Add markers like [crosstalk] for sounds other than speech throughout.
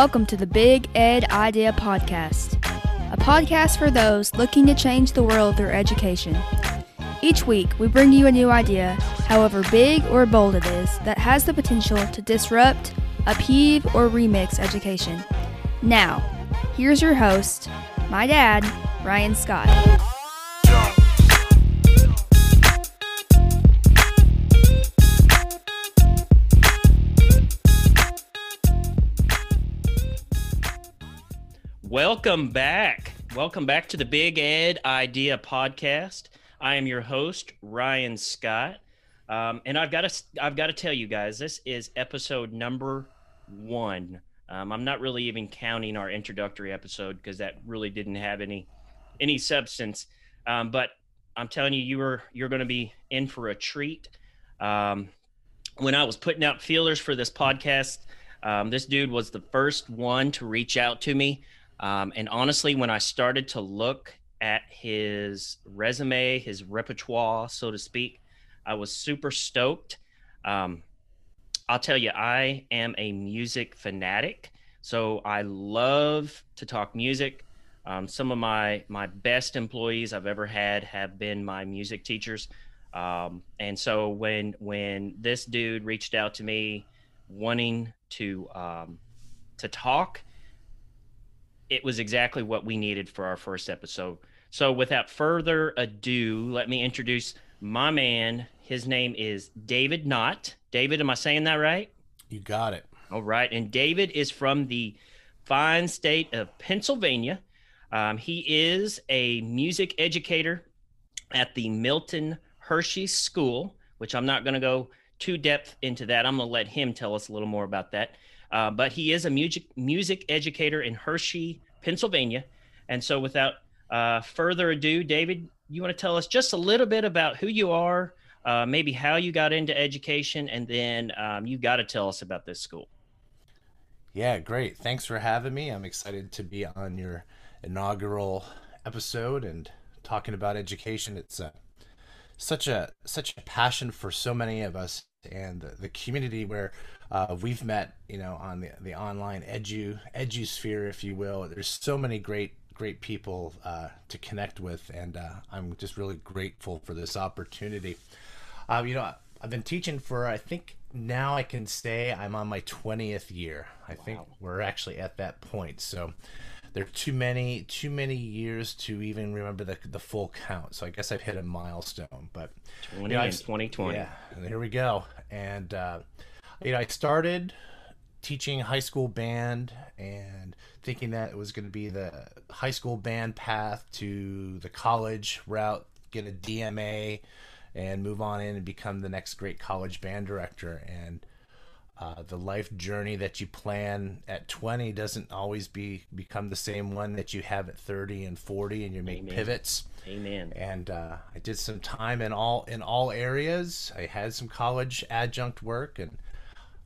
Welcome to the Big Ed Idea Podcast, a podcast for those looking to change the world through education. Each week, we bring you a new idea, however big or bold it is, that has the potential to disrupt, upheave, or remix education. Now, here's your host, my dad, Ryan Scott. Welcome back. Welcome back to the Big Ed Idea Podcast. I am your host, Ryan Scott. Um, and I've got to I've got to tell you guys, this is episode number one. Um, I'm not really even counting our introductory episode because that really didn't have any any substance. Um, but I'm telling you, you are you're going to be in for a treat. Um, when I was putting out feelers for this podcast, um, this dude was the first one to reach out to me. Um, and honestly, when I started to look at his resume, his repertoire, so to speak, I was super stoked. Um, I'll tell you, I am a music fanatic. So I love to talk music. Um, some of my my best employees I've ever had have been my music teachers. Um, and so when when this dude reached out to me wanting to um, to talk, it was exactly what we needed for our first episode. So, without further ado, let me introduce my man. His name is David Knott. David, am I saying that right? You got it. All right. And David is from the fine state of Pennsylvania. Um, he is a music educator at the Milton Hershey School, which I'm not going to go too depth into that. I'm going to let him tell us a little more about that. Uh, but he is a music music educator in Hershey, Pennsylvania. And so, without uh, further ado, David, you want to tell us just a little bit about who you are, uh, maybe how you got into education, and then um, you got to tell us about this school. Yeah, great. Thanks for having me. I'm excited to be on your inaugural episode and talking about education. It's such a such a passion for so many of us and the, the community where uh, we've met, you know, on the the online edu edu sphere, if you will. There's so many great great people uh, to connect with, and uh, I'm just really grateful for this opportunity. Um, you know, I've been teaching for I think now I can say I'm on my 20th year. I wow. think we're actually at that point. So there are too many too many years to even remember the the full count. So I guess I've hit a milestone. But 20 you know, 2020. Yeah, here we go. And uh, you know, I started teaching high school band and thinking that it was going to be the high school band path to the college route, get a DMA, and move on in and become the next great college band director. And uh, the life journey that you plan at 20 doesn't always be become the same one that you have at 30 and 40 and you make Amen. pivots Amen. And uh, I did some time in all in all areas. I had some college adjunct work and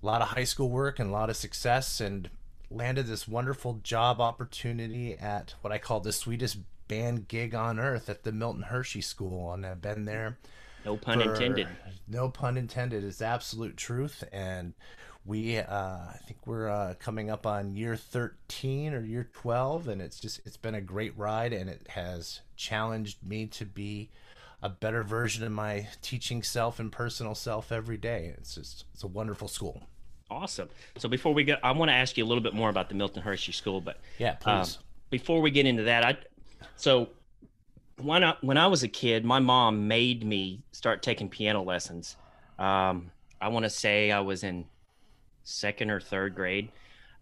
a lot of high school work and a lot of success, and landed this wonderful job opportunity at what I call the sweetest band gig on earth at the Milton Hershey School, and I've been there. No pun for, intended. No pun intended. It's absolute truth, and we uh, I think we're uh, coming up on year 13 or year 12 and it's just it's been a great ride and it has challenged me to be a better version of my teaching self and personal self every day. It's just it's a wonderful school. Awesome. So before we go i want to ask you a little bit more about the milton hershey school but yeah please. um, before we get into that i so when I, when I was a kid my mom made me start taking piano lessons um, i want to say i was in second or third grade.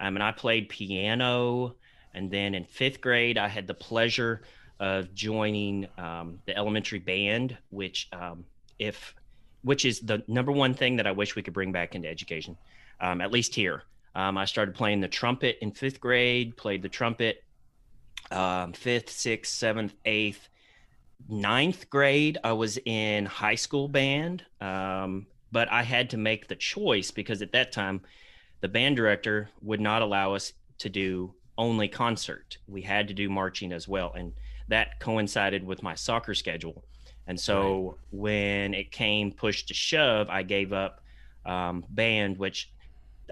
Um, and I played piano. And then in fifth grade, I had the pleasure of joining um, the elementary band, which, um, if, which is the number one thing that I wish we could bring back into education, um, at least here. Um, I started playing the trumpet in fifth grade, played the trumpet um, fifth, sixth, seventh, eighth, ninth grade. I was in high school band. Um, but I had to make the choice because at that time, the band director would not allow us to do only concert. We had to do marching as well. And that coincided with my soccer schedule. And so right. when it came push to shove, I gave up um, band, which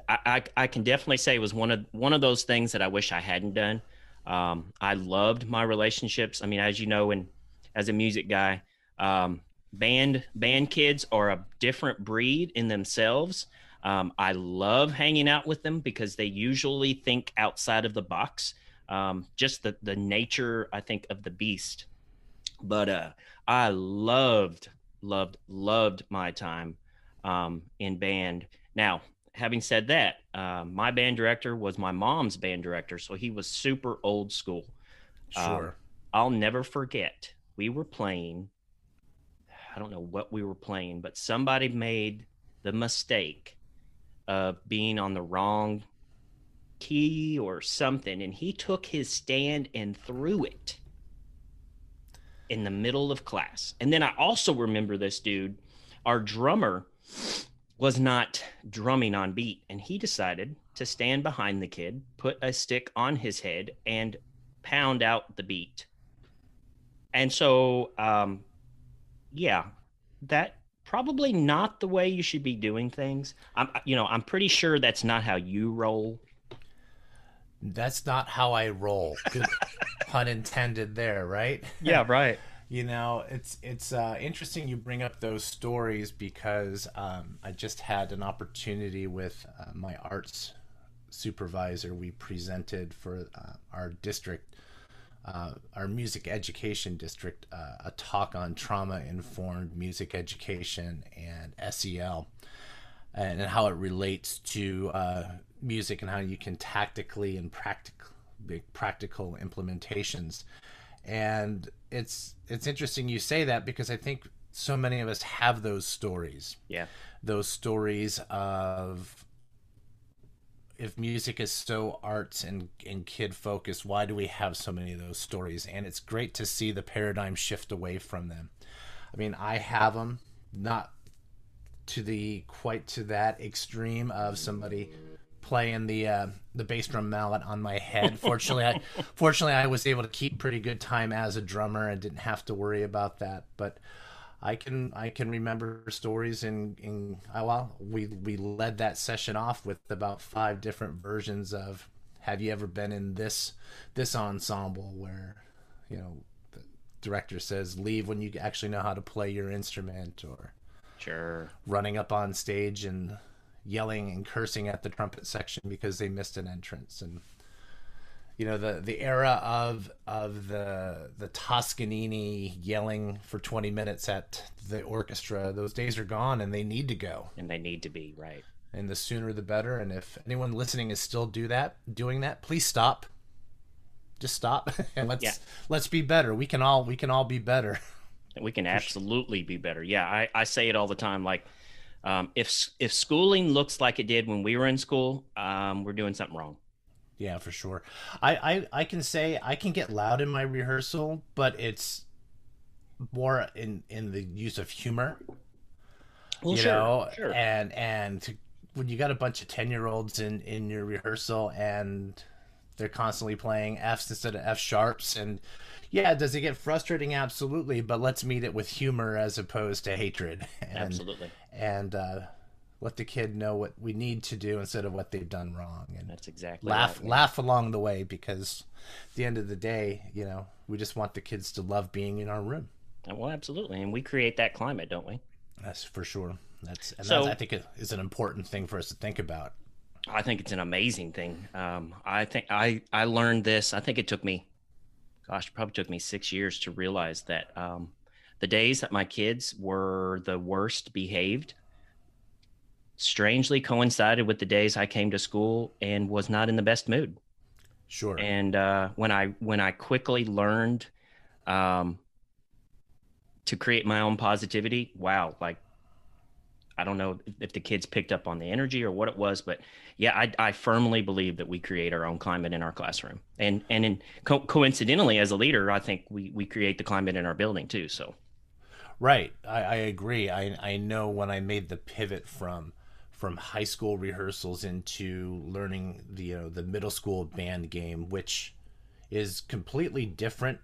I, I, I can definitely say was one of one of those things that I wish I hadn't done. Um, I loved my relationships. I mean, as you know, and as a music guy, um, band band kids are a different breed in themselves. Um, I love hanging out with them because they usually think outside of the box. Um, just the the nature, I think, of the beast. But uh, I loved, loved, loved my time um, in band. Now, having said that, uh, my band director was my mom's band director, so he was super old school. Sure. Um, I'll never forget. We were playing. I don't know what we were playing, but somebody made the mistake of being on the wrong key or something, and he took his stand and threw it in the middle of class. And then I also remember this dude, our drummer was not drumming on beat and he decided to stand behind the kid, put a stick on his head and pound out the beat. And so um yeah, that probably not the way you should be doing things. I'm you know, I'm pretty sure that's not how you roll. That's not how I roll. [laughs] Pun intended there, right? Yeah, right. [laughs] You know, it's it's uh, interesting you bring up those stories because um, I just had an opportunity with uh, my arts supervisor. We presented for uh, our district, uh, our music education district, uh, a talk on trauma informed music education and SEL, and how it relates to uh, music and how you can tactically and practical practical implementations and it's it's interesting you say that because I think so many of us have those stories. Yeah. Those stories of if music is so arts and, and kid focused, why do we have so many of those stories? And it's great to see the paradigm shift away from them. I mean, I have them, not to the quite to that extreme of somebody playing the uh, the bass drum mallet on my head. [laughs] Fortunately, I fortunately I was able to keep pretty good time as a drummer and didn't have to worry about that. But I can I can remember stories in in oh, well we we led that session off with about five different versions of have you ever been in this this ensemble where you know the director says leave when you actually know how to play your instrument or sure. running up on stage and yelling and cursing at the trumpet section because they missed an entrance and you know the the era of of the the Toscanini yelling for 20 minutes at the orchestra those days are gone and they need to go. And they need to be right. And the sooner the better. And if anyone listening is still do that doing that please stop. Just stop [laughs] and let's yeah. let's be better. We can all we can all be better. [laughs] We can absolutely be better. Yeah I, I say it all the time like um, if if schooling looks like it did when we were in school, um, we're doing something wrong. Yeah, for sure. I, I I can say I can get loud in my rehearsal, but it's more in in the use of humor. Well, you sure, know, sure. and and to, when you got a bunch of ten year olds in in your rehearsal and they're constantly playing Fs instead of F sharps and yeah, does it get frustrating? Absolutely, but let's meet it with humor as opposed to hatred. [laughs] And, Absolutely. And uh, let the kid know what we need to do instead of what they've done wrong. And that's exactly laugh right, laugh along the way because at the end of the day, you know, we just want the kids to love being in our room. Well, absolutely, and we create that climate, don't we? That's for sure. That's and so, that's, I think it is an important thing for us to think about. I think it's an amazing thing. Um, I think I I learned this. I think it took me gosh, it probably took me six years to realize that um, the days that my kids were the worst behaved strangely coincided with the days I came to school and was not in the best mood. Sure. And uh, when I when I quickly learned um, to create my own positivity, wow, like I don't know if the kids picked up on the energy or what it was, but yeah, I, I firmly believe that we create our own climate in our classroom, and and in co- coincidentally, as a leader, I think we we create the climate in our building too. So, right, I, I agree. I I know when I made the pivot from from high school rehearsals into learning the you know, the middle school band game, which is completely different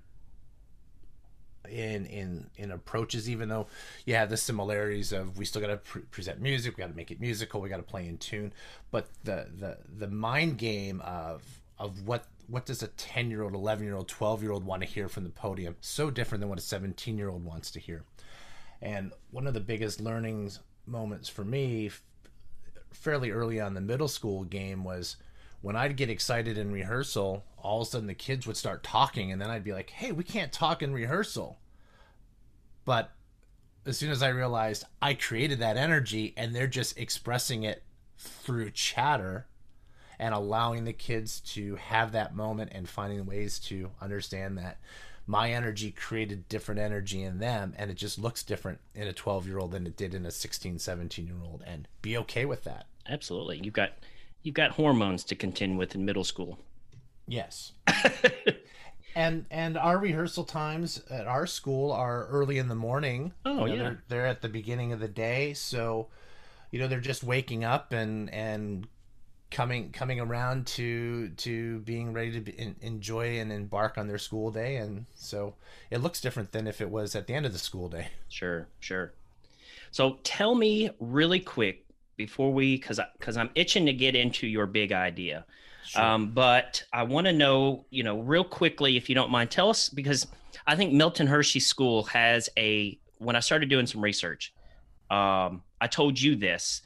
in in in approaches even though you have the similarities of we still got to pre- present music we got to make it musical we got to play in tune but the the the mind game of of what what does a 10 year old 11 year old 12 year old want to hear from the podium so different than what a 17 year old wants to hear. And one of the biggest learnings moments for me fairly early on the middle school game was when I'd get excited in rehearsal, all of a sudden the kids would start talking, and then I'd be like, hey, we can't talk in rehearsal. But as soon as I realized I created that energy and they're just expressing it through chatter and allowing the kids to have that moment and finding ways to understand that my energy created different energy in them and it just looks different in a 12 year old than it did in a 16 17 year old and be okay with that absolutely you've got you've got hormones to contend with in middle school. Yes. [laughs] and and our rehearsal times at our school are early in the morning. Oh you know, yeah. They're, they're at the beginning of the day, so you know they're just waking up and and coming coming around to to being ready to be, enjoy and embark on their school day and so it looks different than if it was at the end of the school day sure sure so tell me really quick before we because because I'm itching to get into your big idea. Sure. Um, but I want to know, you know, real quickly, if you don't mind, tell us because I think Milton Hershey School has a. When I started doing some research, um, I told you this,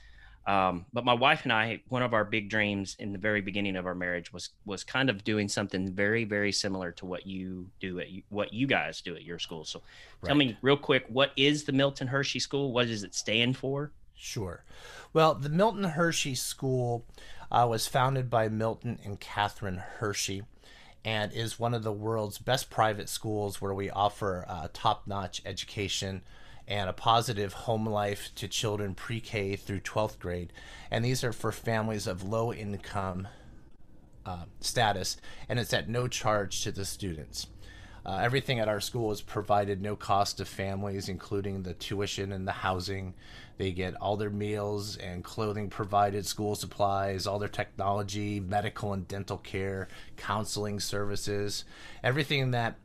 um, but my wife and I, one of our big dreams in the very beginning of our marriage was was kind of doing something very very similar to what you do at what you guys do at your school. So, right. tell me real quick, what is the Milton Hershey School? What does it stand for? Sure. Well, the Milton Hershey School uh, was founded by Milton and Catherine Hershey and is one of the world's best private schools where we offer uh, top notch education and a positive home life to children pre K through 12th grade. And these are for families of low income uh, status, and it's at no charge to the students. Uh, everything at our school is provided no cost to families, including the tuition and the housing. They get all their meals and clothing provided, school supplies, all their technology, medical and dental care, counseling services, everything that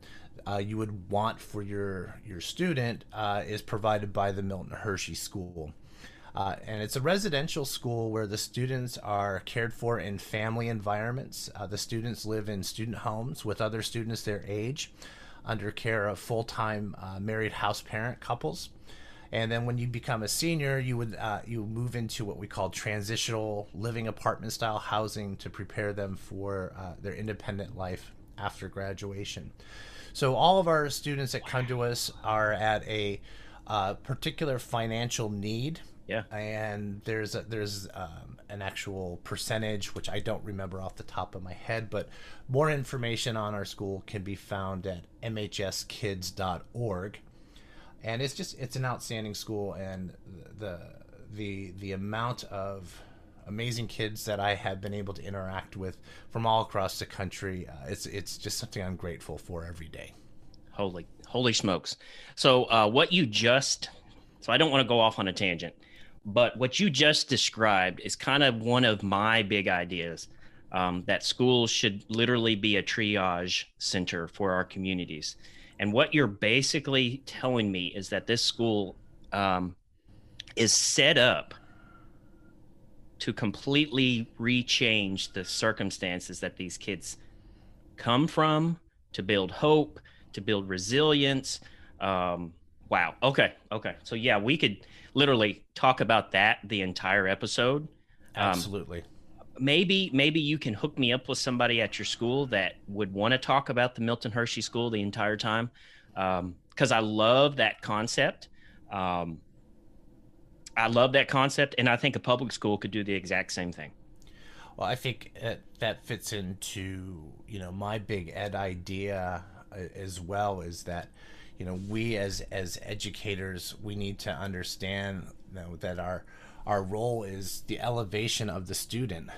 uh, you would want for your your student uh, is provided by the Milton Hershey School. Uh, and it's a residential school where the students are cared for in family environments. Uh, the students live in student homes with other students their age under care of full time uh, married house parent couples. And then when you become a senior, you would uh, you move into what we call transitional living apartment style housing to prepare them for their independent life after graduation. So all of our students that come to us are at a uh, particular financial need yeah. And there's a, there's um, an actual percentage which I don't remember off the top of my head, but more information on our school can be found at mhskids.org. And it's just it's an outstanding school, and the the the amount of amazing kids that I have been able to interact with from all across the country, uh, it's it's just something I'm grateful for every day. Holy holy smokes! So uh, what you just so I don't want to go off on a tangent but what you just described is kind of one of my big ideas um, that schools should literally be a triage center for our communities. And what you're basically telling me is that this school um, is set up to completely rechange the circumstances that these kids come from, to build hope, to build resilience. Um, wow. Okay. Okay. So, yeah, we could literally talk about that the entire episode. Um, Absolutely. Um, maybe maybe you can hook me up with somebody at your school that would want to talk about the Milton Hershey School the entire time because um, I love that concept. Um, I love that concept, and I think a public school could do the exact same thing. Well, I think it, that fits into you know my big ed idea uh, as well is that you know we as as educators we need to understand you know, that our our role is the elevation of the student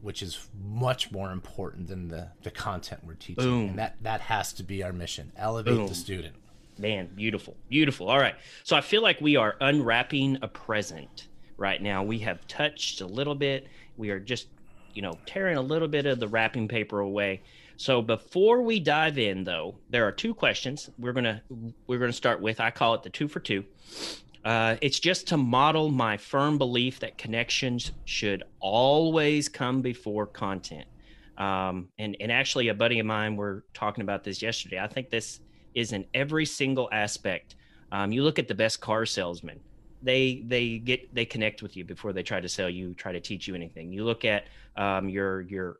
which is much more important than the the content we're teaching Boom. and that that has to be our mission elevate Boom. the student man beautiful beautiful all right so i feel like we are unwrapping a present right now we have touched a little bit we are just you know tearing a little bit of the wrapping paper away So before we dive in, though, there are two questions we're gonna we're gonna start with. I call it the two for two. Uh, it's just to model my firm belief that connections should always come before content. Um, and and actually, a buddy of mine were talking about this yesterday. I think this is in every single aspect. Um, you look at the best car salesman; they they get they connect with you before they try to sell you, try to teach you anything. You look at um, your your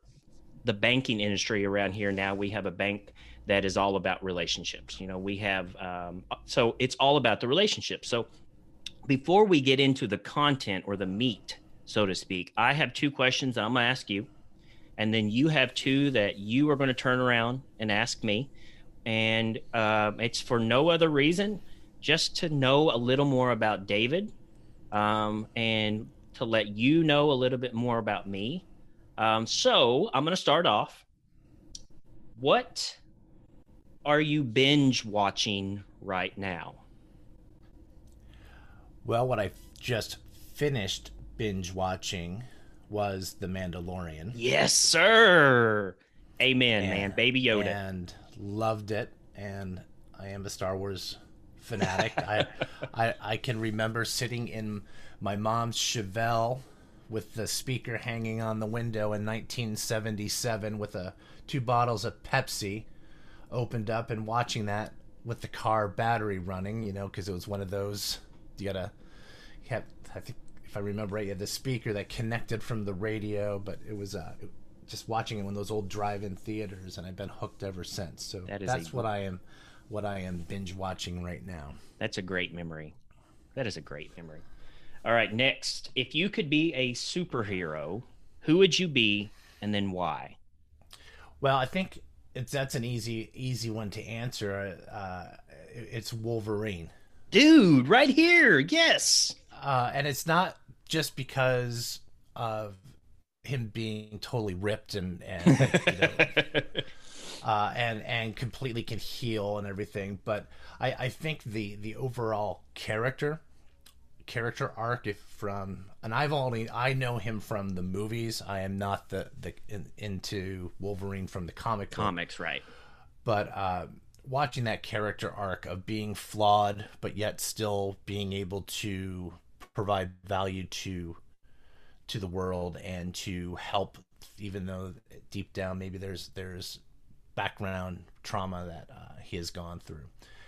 the banking industry around here now. We have a bank that is all about relationships. You know, we have um, so it's all about the relationship. So before we get into the content or the meat, so to speak, I have two questions I'm to ask you and then you have two that you are going to turn around and ask me and uh, it's for no other reason just to know a little more about david um, and to let you know a little bit more about me um, so i'm going to start off what are you binge watching right now well what i just finished binge watching was The Mandalorian. Yes, sir. Amen, and, man. Baby Yoda. And loved it. And I am a Star Wars fanatic. [laughs] I, I I can remember sitting in my mom's Chevelle with the speaker hanging on the window in 1977 with a two bottles of Pepsi opened up and watching that with the car battery running, you know, because it was one of those you gotta have I think if I remember right, you had the speaker that connected from the radio, but it was uh, just watching it in those old drive-in theaters, and I've been hooked ever since. So that is that's a, what I am, what I am binge watching right now. That's a great memory. That is a great memory. All right, next, if you could be a superhero, who would you be, and then why? Well, I think it's that's an easy easy one to answer. Uh, it's Wolverine. Dude, right here. Yes uh, and it's not just because of him being totally ripped and and [laughs] you know, uh, and and completely can heal and everything. But I, I think the the overall character character arc if from and I've only I know him from the movies. I am not the the in, into Wolverine from the comic comics, book. right? But uh, watching that character arc of being flawed but yet still being able to provide value to to the world and to help even though deep down maybe there's there's background trauma that uh, he has gone through.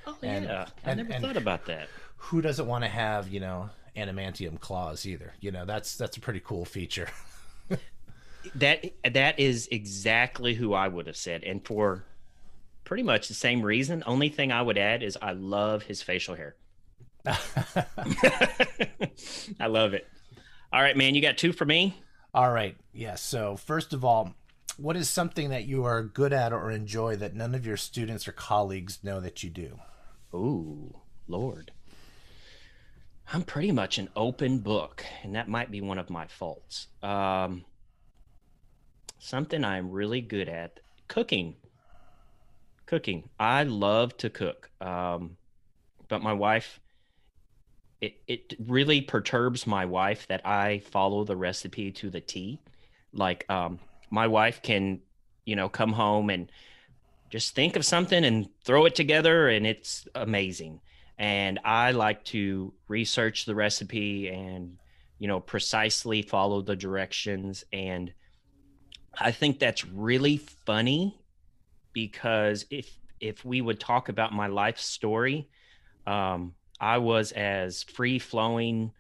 Oh and, yeah i never and thought about that. who doesn't want to have you know adamantium claws either? You know that's that's a pretty cool feature. [laughs] That that is exactly who i would have said. And for pretty much the same reason only thing i would add is i love his facial hair. [laughs] [laughs] I love it. All right, man, you got two for me? All right. Yes. Yeah, so, first of all, what is something that you are good at or enjoy that none of your students or colleagues know that you do? Ooh, Lord. I'm pretty much an open book, and that might be one of my faults. Um, something I'm really good at cooking. Cooking. I love to cook. Um, but my wife, it, it really perturbs my wife that I follow the recipe to the T. Like, um, my wife can, you know, come home and just think of something and throw it together, and it's amazing. And I like to research the recipe and, you know, precisely follow the directions. And I think that's really funny because if if we would talk about my life story, um, I was as free flowing,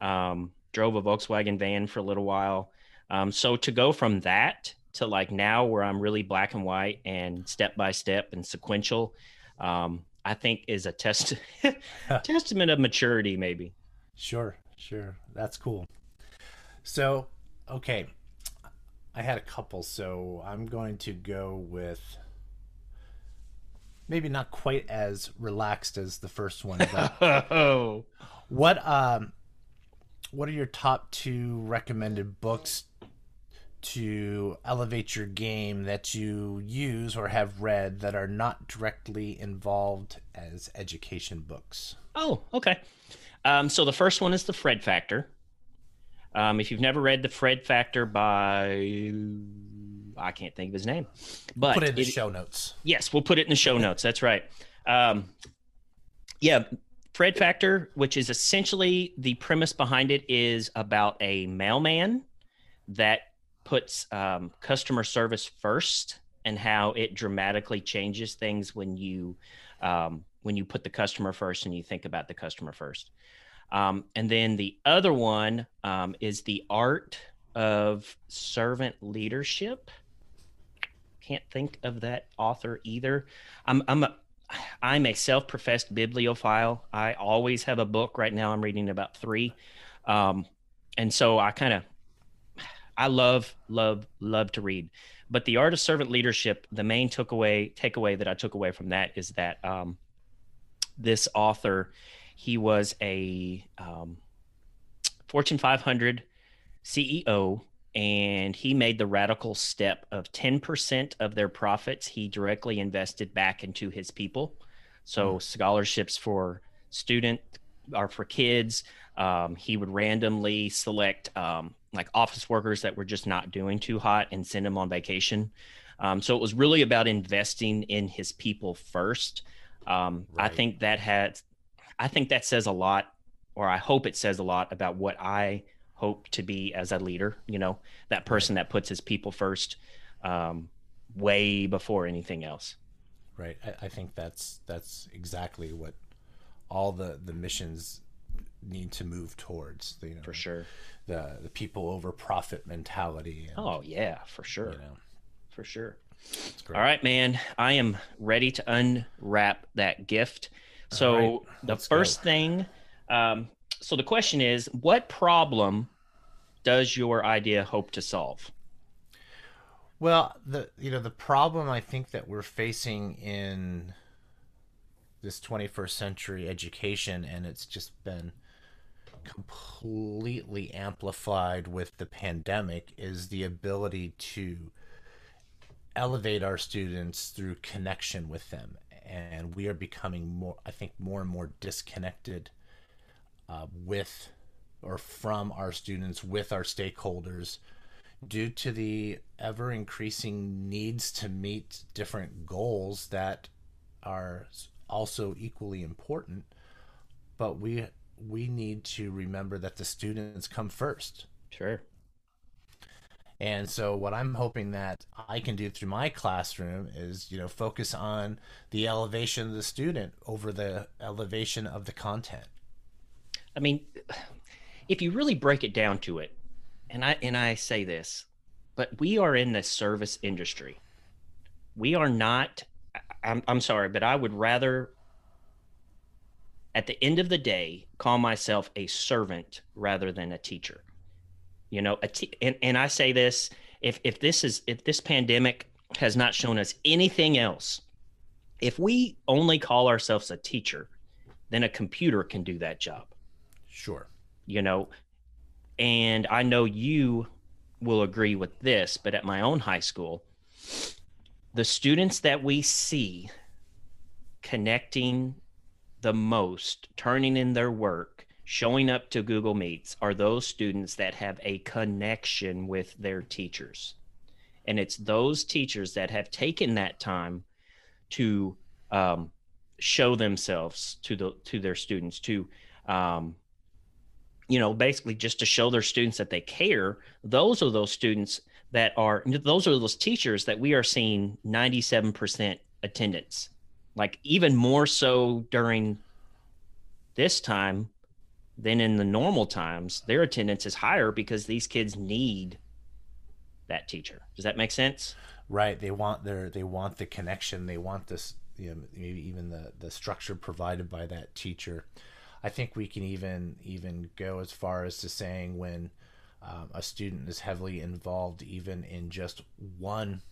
um, drove a Volkswagen van for a little while. Um, so to go from that to like now where I'm really black and white and step by step and sequential, um, I think is a test [laughs] [laughs] testament of maturity, maybe. Sure, sure. That's cool. So, okay. I had a couple, so I'm going to go with maybe not quite as relaxed as the first one. [laughs] oh. What um what are your top two recommended books to elevate your game that you use or have read that are not directly involved as education books? Oh, okay. Um, so the first one is the Fred Factor. Um, if you've never read the Fred Factor by, I can't think of his name, but Put it in the it- show notes. Yes, we'll put it in the show notes. That's right. Um, yeah, Fred Factor, which is essentially the premise behind it, is about a mailman that puts um, customer service first and how it dramatically changes things when you um, when you put the customer first and you think about the customer first. Um, and then the other one um, is the art of servant leadership can't think of that author either. I'm I'm a I'm a self-professed bibliophile. I always have a book. Right now, I'm reading about three, um, and so I kind of I love love love to read. But the art of servant leadership, the main took away takeaway that I took away from that is that um, this author, he was a um, Fortune 500 CEO and he made the radical step of 10% of their profits he directly invested back into his people. So scholarships for student or for kids um, he would randomly select um, like office workers that were just not doing too hot and send them on vacation. Um, so it was really about investing in his people first. Um, i think that had i think that says a lot or i hope it says a lot about what i hope to be as a leader you know that person that puts his people first um, way before anything else Right. I, I think that's that's exactly what all the the missions need to move towards. You know, for sure the the people over profit mentality. And, oh yeah for sure you know, for sure all right man i am ready to unwrap that gift so right, the let's go. first thing um, so the question is what problem does your idea hope to solve? Well, the you know the problem I think that we're facing in this 21st century education, and it's just been completely amplified with the pandemic, is the ability to elevate our students through connection with them, and we are becoming more, I think, more and more disconnected uh, with or from our students with our stakeholders due to the ever increasing needs to meet different goals that are also equally important. But we we need to remember that the students come first. Sure. And so what i'm hoping that i can do through my classroom is you know focus on the elevation of the student over the elevation of the content I mean, if you really break it down to it, and I and I say this, but we are in the service industry. We are not. I'm I'm sorry, but I would rather, at the end of the day, call myself a servant rather than a teacher. You know, a te- and and I say this if if this is if this pandemic has not shown us anything else, if we only call ourselves a teacher, then a computer can do that job sure. you know and i know you will agree with this but at my own high school the students that we see connecting the most turning in their work showing up to google meets are those students that have a connection with their teachers. And it's those teachers that have taken that time to um, show themselves to the to their students to um, you know, basically just to show their students that they care. Those are those students that are, those are those teachers that we are seeing 97% attendance. Like even more so during this time than in the normal times, their attendance is higher because these kids need that teacher. Does that make sense? right they want their they want the connection they want this you know maybe even the the structure provided by that teacher i think we can even even go as far as to saying when um, a student is heavily involved even in just one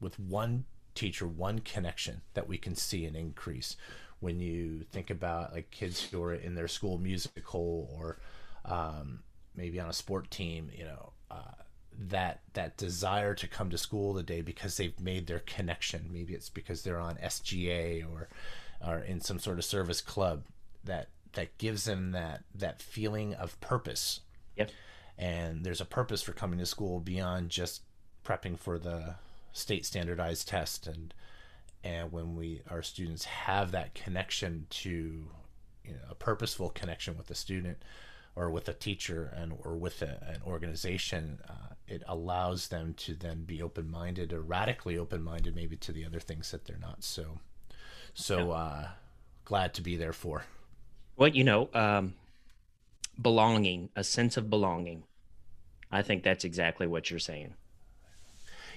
with one teacher one connection that we can see an increase. When you think about like kids who are in their school musical or um, maybe on a sport team you know uh, that that desire to come to school today because they've made their connection. Maybe it's because they're on SGA or or in some sort of service club that that gives them that that feeling of purpose. Yep. and there's a purpose for coming to school beyond just prepping for the state standardized test. And and when we our students have that connection to you know a purposeful connection with the student or with a teacher and or with a, an organization uh, it allows them to then be open-minded or radically open-minded maybe to the other things that they're not. So so uh, glad to be there for well you know um, belonging a sense of belonging i think that's exactly what you're saying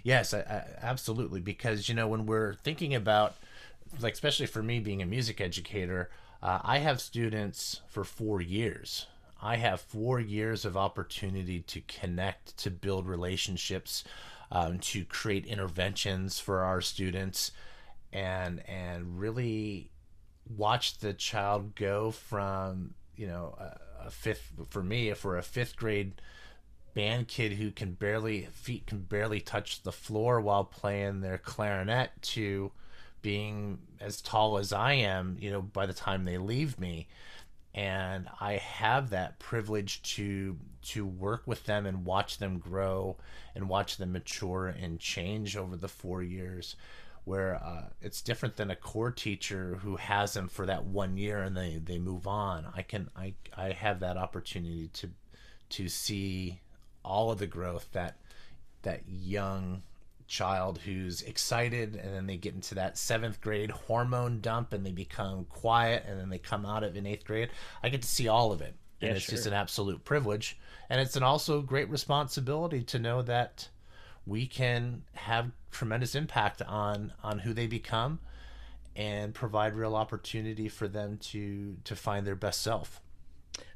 Yes, I, I, absolutely. Because you know, when we're thinking about, like, especially for me being a music educator, uh, I have students for four years. I have four years of opportunity to connect, to build relationships, um, to create interventions for our students, and and really watch the child go from you know a, a fifth for me if for a fifth grade band kid who can barely feet can barely touch the floor while playing their clarinet to being as tall as I am, you know, by the time they leave me. And I have that privilege to to work with them and watch them grow and watch them mature and change over the four years where uh, it's different than a core teacher who has them for that one year and they, they move on. I can I I have that opportunity to to see all of the growth that that young child who's excited and then they get into that seventh grade hormone dump and they become quiet and then they come out of in eighth grade i get to see all of it and Yeah, it's sure. just an absolute privilege and it's an also great responsibility to know that we can have tremendous impact on on who they become and provide real opportunity for them to to find their best self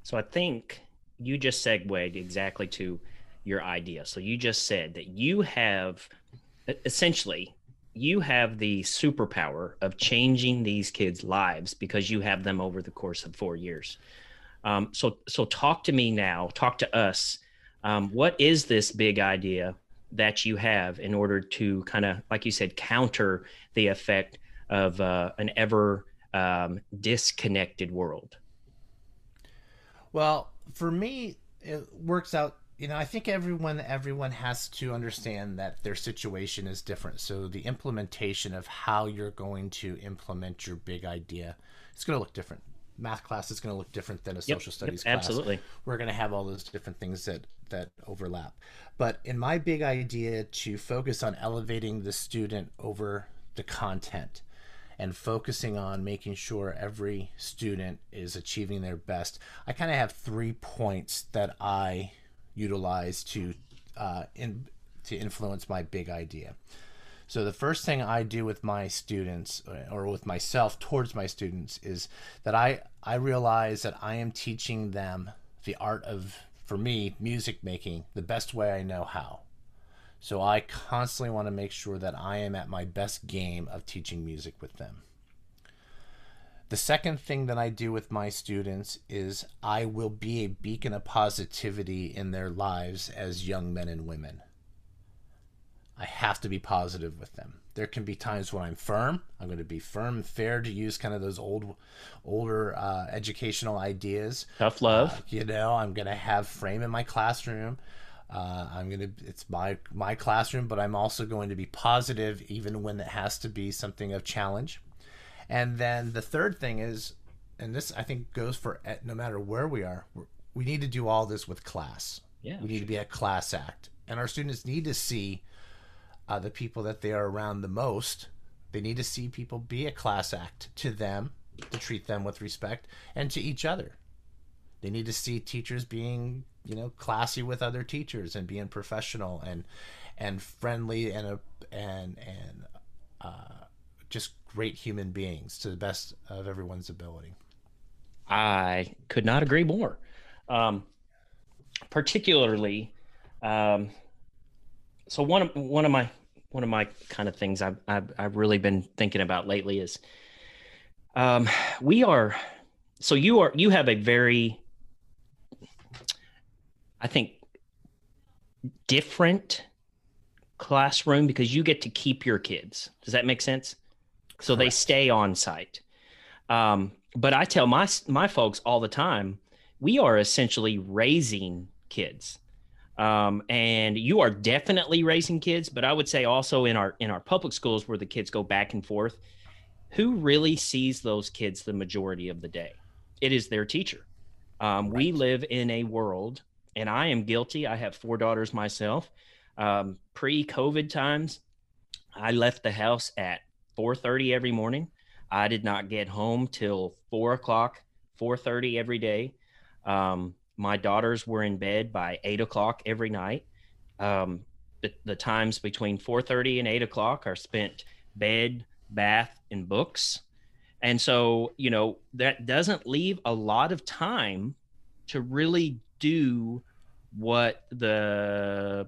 So I think you just segued exactly to your idea. So you just said that you have essentially you have the superpower of changing these kids' lives because you have them over the course of four years. Um, so so talk to me now. Talk to us. Um, what is this big idea that you have in order to kind of, like you said, counter the effect of uh, an ever um, disconnected world? Well, for me, it works out. You know, I think everyone everyone has to understand that their situation is different. So the implementation of how you're going to implement your big idea, it's going to look different. Math class is going to look different than a Yep, social yep, studies class. absolutely. We're going to have all those different things that that overlap. But in my big idea to focus on elevating the student over the content and focusing on making sure every student is achieving their best, I kind of have three points that I utilize to uh, in to influence my big idea. So the first thing I do with my students uh, or with myself towards my students is that I I realize that I am teaching them the art of for me music making the best way I know how. So I constantly want to make sure that I am at my best game of teaching music with them. The second thing that I do with my students is I will be a beacon of positivity in their lives as young men and women. I have to be positive with them. There can be times when I'm firm. I'm going to be firm and fair to use kind of those old, older uh, educational ideas. Tough love. Uh, you know, I'm going to have frame in my classroom. Uh, I'm going to. It's my my classroom, but I'm also going to be positive, even when it has to be something of challenge. And then the third thing is, and this I think goes for eh, no matter where we are, we're, we need to do all this with class. Yeah, we need to be a class act, and our students need to see uh, the people that they are around the most. They need to see people be a class act to them, to treat them with respect, and to each other. They need to see teachers being, you know, classy with other teachers and being professional and and friendly and a and and uh, just great human beings to the best of everyone's ability. I could not agree more. Um, particularly, um, so one of one of my one of my kind of things I've I've, I've really been thinking about lately is um, we are so you are you have a very I think different classroom because you get to keep your kids. Does that make sense? So they stay on site. Um, but I tell my my folks all the time, we are essentially raising kids. Um, and you are definitely raising kids, but I would say also in our in our public schools where the kids go back and forth, who really sees those kids the majority of the day? It is their teacher. Um, right. We live in a world, and I am guilty. I have four daughters myself. Um, Pre-COVID times, I left the house at 4:30 every morning. I did not get home till four o'clock, 4:30 every day. Um, my daughters were in bed by eight o'clock every night. Um, the, the times between 4:30 and 8 o'clock are spent bed, bath, and books. And so, you know, that doesn't leave a lot of time to really do what the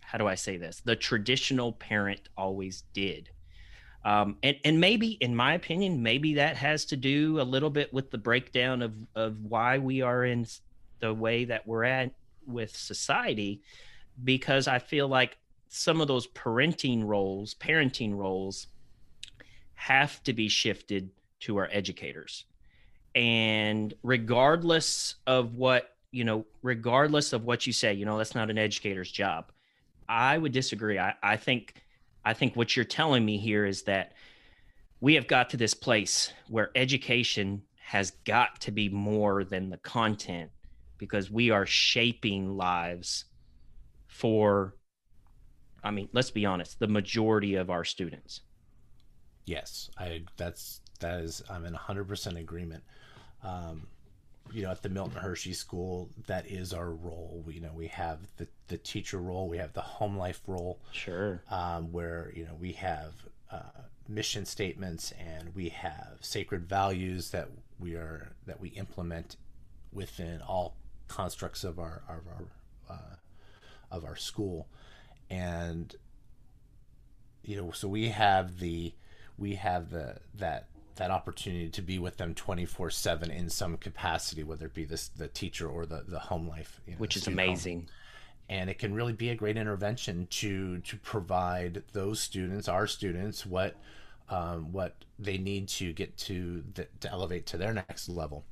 how do I say this? The traditional parent always did. Um, and, and maybe, in my opinion, maybe that has to do a little bit with the breakdown of, of why we are in the way that we're at with society, because I feel like some of those parenting roles, parenting roles, have to be shifted to our educators. And regardless of what, you know, regardless of what you say, you know, that's not an educator's job. I would disagree. I, I think I think what you're telling me here is that we have got to this place where education has got to be more than the content because we are shaping lives for I mean, let's be honest, the majority of our students. Yes, I that's that is I'm in 100% agreement. Um, you know, at the Milton Hershey School, that is our role. We, you know, we have the, the teacher role, we have the home life role. Sure. Um, where, you know, we have uh, mission statements and we have sacred values that we are, that we implement within all constructs of our, of our, uh, of our school. And, you know, so we have the, we have the, that that opportunity to be with them 24 7 in some capacity whether it be this the teacher or the the home life you know, which is amazing home. and it can really be a great intervention to to provide those students our students what um, what they need to get to the, to elevate to their next level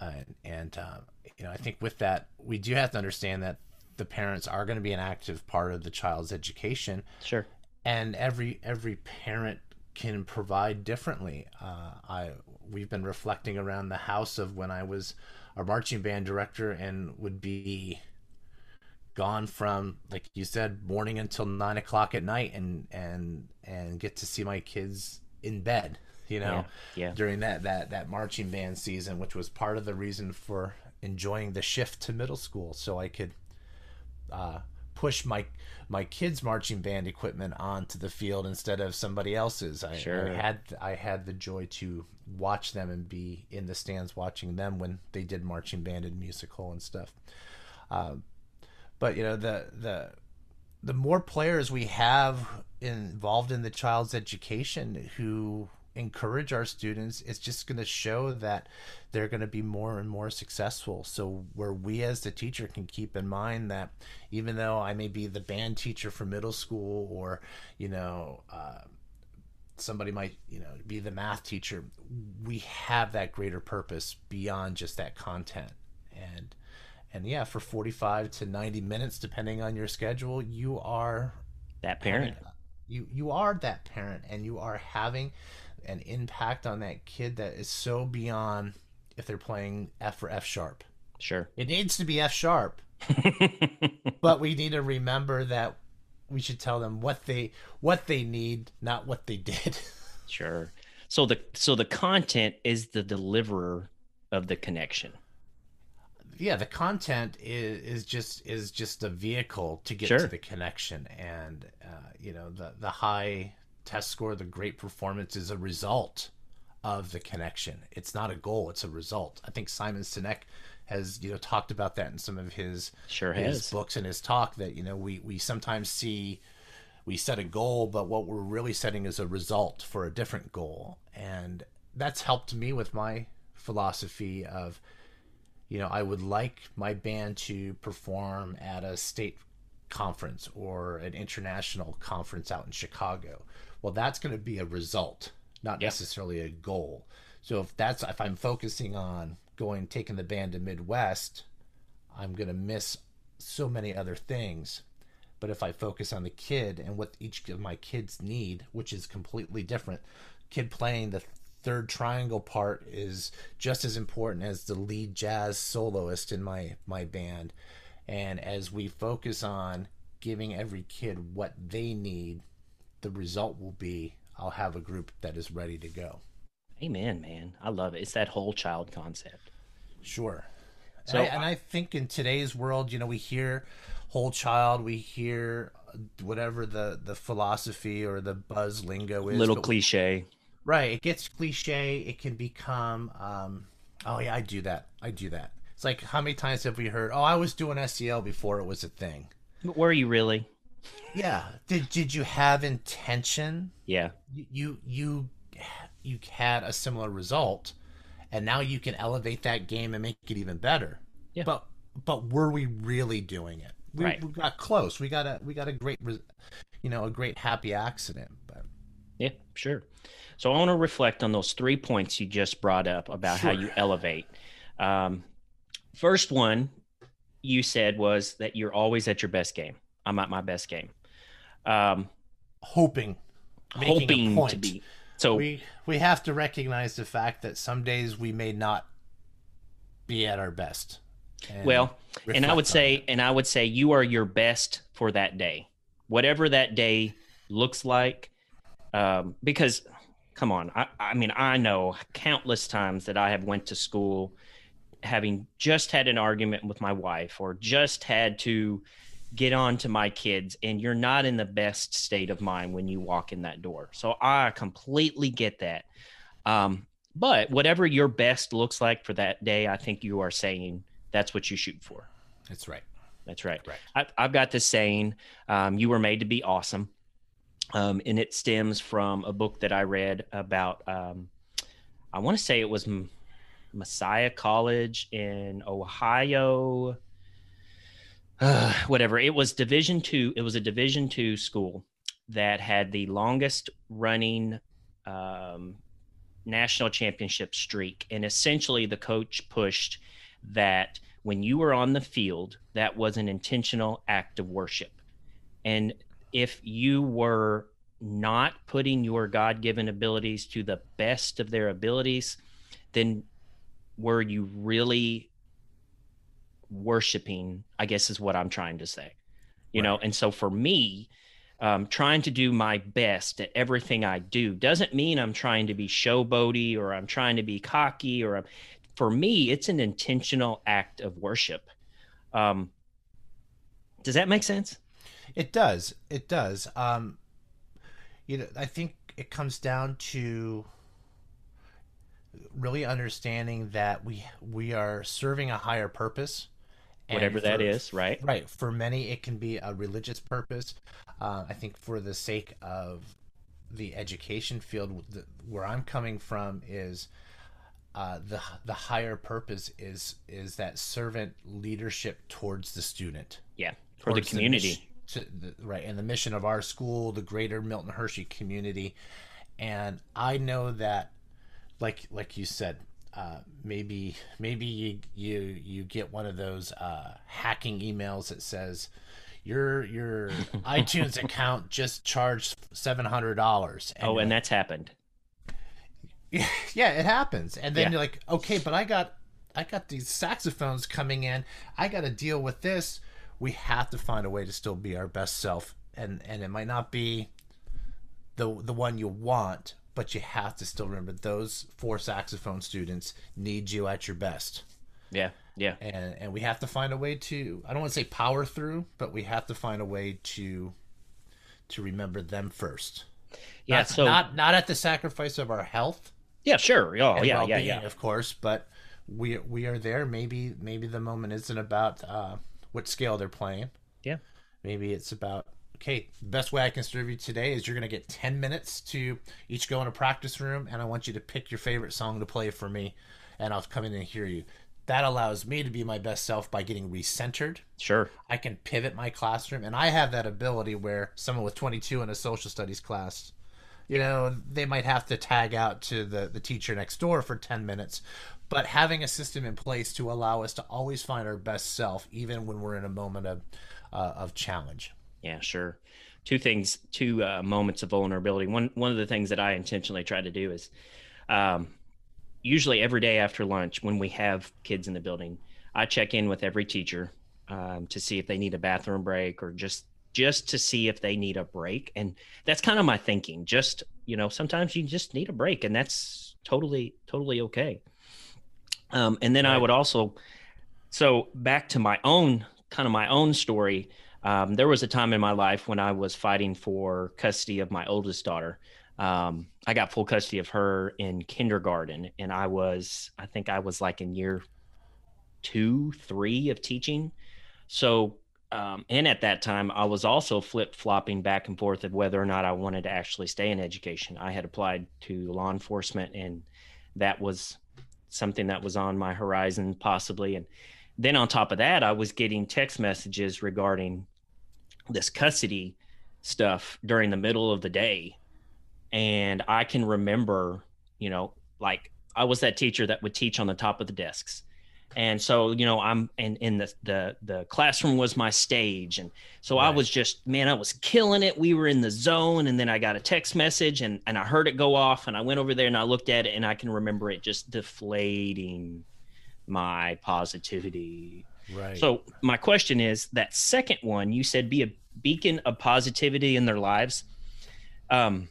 uh, and uh, you know i think with that we do have to understand that the parents are going to be an active part of the child's education sure and every every parent can provide differently. Uh, I we've been reflecting around the house of when I was a marching band director and would be gone from like you said morning until nine o'clock at night and and and get to see my kids in bed you know yeah, yeah. during that that that marching band season which was part of the reason for enjoying the shift to middle school so i could uh, push my my kids' marching band equipment onto the field instead of somebody else's. I, sure. I had I had the joy to watch them and be in the stands watching them when they did marching band and musical and stuff. Uh, but you know the the the more players we have involved in the child's education who encourage our students, it's just going to show that they're going to be more and more successful. So, where we as the teacher can keep in mind that even though I may be the band teacher for middle school or, you know, uh, somebody might, you know, be the math teacher, we have that greater purpose beyond just that content. And, and yeah, for 45 to 90 minutes, depending on your schedule, you are that parent. You, you are that parent and you are having an impact on that kid that is so beyond if they're playing F or F sharp. Sure. It needs to be F sharp. [laughs] but we need to remember that we should tell them what they what they need, not what they did. [laughs] sure. So the so the content is the deliverer of the connection. Yeah, the content is is just is just a vehicle to get sure. to the connection, and uh, you know the the high test score, the great performance is a result of the connection. It's not a goal; it's a result. I think Simon Sinek has you know talked about that in some of his sure his has. books and his talk that you know we we sometimes see we set a goal, but what we're really setting is a result for a different goal, and that's helped me with my philosophy of you know I would like my band to perform at a state conference or an international conference out in Chicago well that's going to be a result not yep. necessarily a goal so if that's if i'm focusing on going taking the band to midwest i'm going to miss so many other things. But if I focus on the kid and what each of my kids need, which is completely different, kid playing the third triangle part is just as important as the lead jazz soloist in my my band. And as we focus on giving every kid what they need, the result will be I'll have a group that is ready to go. Amen, man. I love it. It's that whole child concept. Sure. So and I, and I think in today's world, you know, we hear whole child, we hear whatever the the philosophy or the buzz lingo is. Little cliche. Right. It gets cliche. It can become, um, oh yeah, I do that. I do that. It's like how many times have we heard? Oh, I was doing SEL before it was a thing. But were you really? Yeah. Did did you have intention? Yeah. You you you, had a similar result, and now you can elevate that game and make it even better. Yeah. But but were we really doing it? We, Right. we got close. We got a we got a great, you know, a great happy accident. But Yeah, sure. So I want to reflect on those three points you just brought up about how you elevate. Um, first one you said was that you're always at your best game. I'm at my best game. Um, hoping, hoping to be. So we we have to recognize the fact that some days we may not be at our best. And well, and I would say, that. and I would say, you are your best for that day, whatever that day looks like. Um, because, come on, I, I mean, I know countless times that I have went to school having just had an argument with my wife or just had to get on to my kids and you're not in the best state of mind when you walk in that door so i completely get that um, but whatever your best looks like for that day i think you are saying that's what you shoot for that's right. that's right. Correct. I, I've got this saying, um, "You were made to be awesome," um, and it stems from a book that I read about. Um, I want to say it was M- Messiah College in Ohio. Uh, [sighs] whatever it was, Division two. It was a Division two school that had the longest running um, national championship streak, and essentially the coach pushed that when you were on the field, that was an intentional act of worship. And if you were not putting your God given abilities to the best of their abilities, then were you really worshiping? I guess is what I'm trying to say. You know, and so for me, um, trying to do my best at everything I do doesn't mean I'm trying to be showboaty or I'm trying to be cocky or I'm, for me, it's an intentional act of worship. Um, does that make sense? It does. It does. Um, you know, I think it comes down to really understanding that we we are serving a higher purpose. Whatever that for- is, right? Right. For many, it can be a religious purpose. Uh, I think for the sake of the education field, the, where I'm coming from is uh, the the higher purpose is is that servant leadership towards the student Yeah, for the community. to the, right and the mission of our school the greater milton hershey community and i know that like like you said uh, maybe maybe you you you get one of those uh, hacking emails that says your your [laughs] iTunes account just charged seven hundred dollars. oh, and that's happened. [laughs] yeah, it happens. And then Yeah. you're like, okay, but I got I got these saxophones coming in. I got to deal with this. We have to find a way to still be our best self, and and it might not be the the one you want, but you have to still remember those four saxophone students need you at your best. Yeah, yeah, And and we have to find a way to I don't want to say power through, but we have to find a way to to remember them first. yeah. Not, so not not at the sacrifice of our health yeah, sure. Oh, yeah, yeah, yeah. of course. But we we are there. Maybe maybe the moment isn't about uh, what scale they're playing. Yeah. Maybe it's about okay. The best way I can serve you today is you're going to get ten minutes to each go in a practice room, and I want you to pick your favorite song to play for me, and I'll come in and hear you. That allows me to be my best self by getting recentered. Sure. I can pivot my classroom, and I have that ability where someone with 22 in a social studies class you know, they might have to tag out to the, the teacher next door for 10 minutes. But having a system in place to allow us to always find our best self, even when we're in a moment of, uh, of challenge. Yeah, sure. Two things, two uh, moments of vulnerability. One, one of the things that I intentionally try to do is um, usually every day after lunch when we have kids in the building, I check in with every teacher um, to see if they need a bathroom break or just just to see if they need a break. And that's kind of my thinking. Just, you know, sometimes you just need a break and that's totally, totally okay. Um, and then right. I would also, so back to my own kind of my own story. Um, there was a time in my life when I was fighting for custody of my oldest daughter. Um, I got full custody of her in kindergarten, and I was, I think I was like in year two, three of teaching. So um, and at that time, I was also flip flopping back and forth of whether or not I wanted to actually stay in education. I had applied to law enforcement, and that was something that was on my horizon, possibly. And then on top of that, I was getting text messages regarding this custody stuff during the middle of the day. And I can remember, you know, like I was that teacher that would teach on the top of the desks. And so you know i'm and in the the the classroom was my stage. And so right. i was just man i was killing it. We were in the zone. And then i got a text message and and i heard it go off. And i went over there and i looked at it and i can remember it just deflating my positivity right so my question is that second one you said be a beacon of positivity in their lives um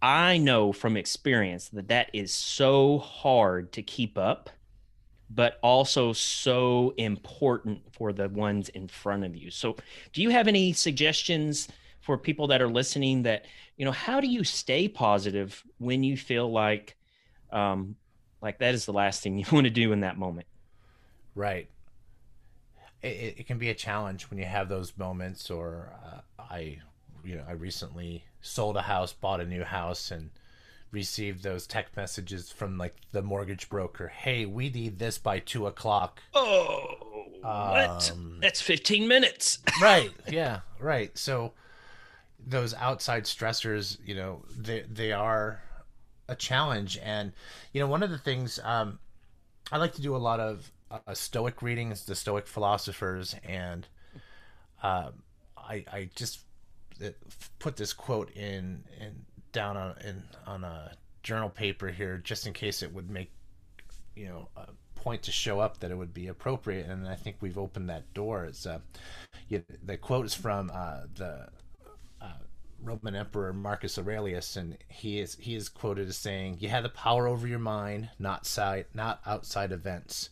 i know from experience that that is so hard to keep up but also so important for the ones in front of you. So, do you have any suggestions for people that are listening that, you know, how do you stay positive when you feel like um like that is the last thing [laughs] you want to do in that moment? Right. It, it can be a challenge when you have those moments or uh, I you know, I recently sold a house, bought a new house and received those text messages from like the mortgage broker. Hey, we need this by two o'clock. Oh, what? Um, That's fifteen minutes. [laughs] right. Yeah. Right. So those outside stressors, you know, they they are a challenge, and you know, one of the things um, I like to do a lot of uh, Stoic readings, the Stoic philosophers, and uh, I I just uh, put this quote in in down on in on a journal paper here just in case it would make you know a point to show up that it would be appropriate and i think we've opened that door. It's uh the quote is from uh the uh, roman emperor marcus aurelius and he is he is quoted as saying you have the power over your mind not side not outside events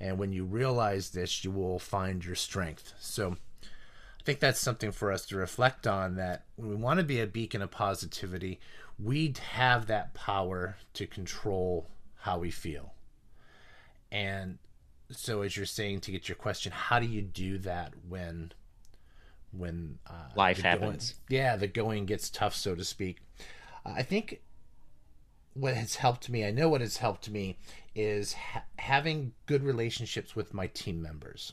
and when you realize this you will find your strength so I think that's something for us to reflect on that when we want to be a beacon of positivity, we have that power to control how we feel. And so as you're saying to get your question, how do you do that when when uh, life happens? Going, yeah, the going gets tough, so to speak. I think what has helped me, I know what has helped me, is ha- having good relationships with my team members.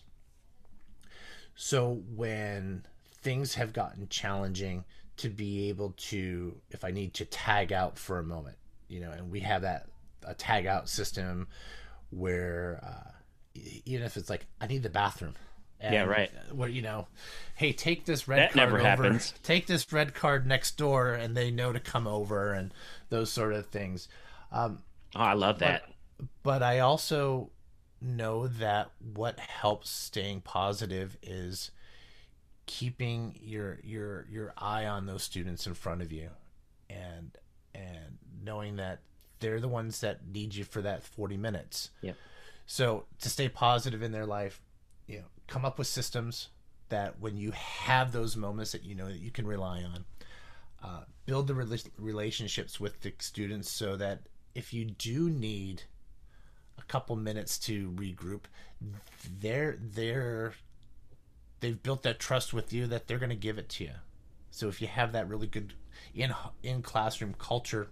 So when things have gotten challenging to be able to, if I need to tag out for a moment, you know, and we have that a tag out system where uh, even if it's like I need the bathroom. And yeah, right. Where you know, hey, take this red that card never over. Happens. Take this red card next door, and they know to come over, and those sort of things. Um, oh, I love that. But, but I also know that what helps staying positive is keeping your your your eye on those students in front of you and and knowing that they're the ones that need you for that 40 minutes. Yeah. So to stay positive in their life, you know, come up with systems that when you have those moments that you know that you can rely on, uh, build the re- relationships with the students so that if you do need a couple minutes to regroup, they're they're they've built that trust with you that they're going to give it to you. So if you have that really good in in classroom culture,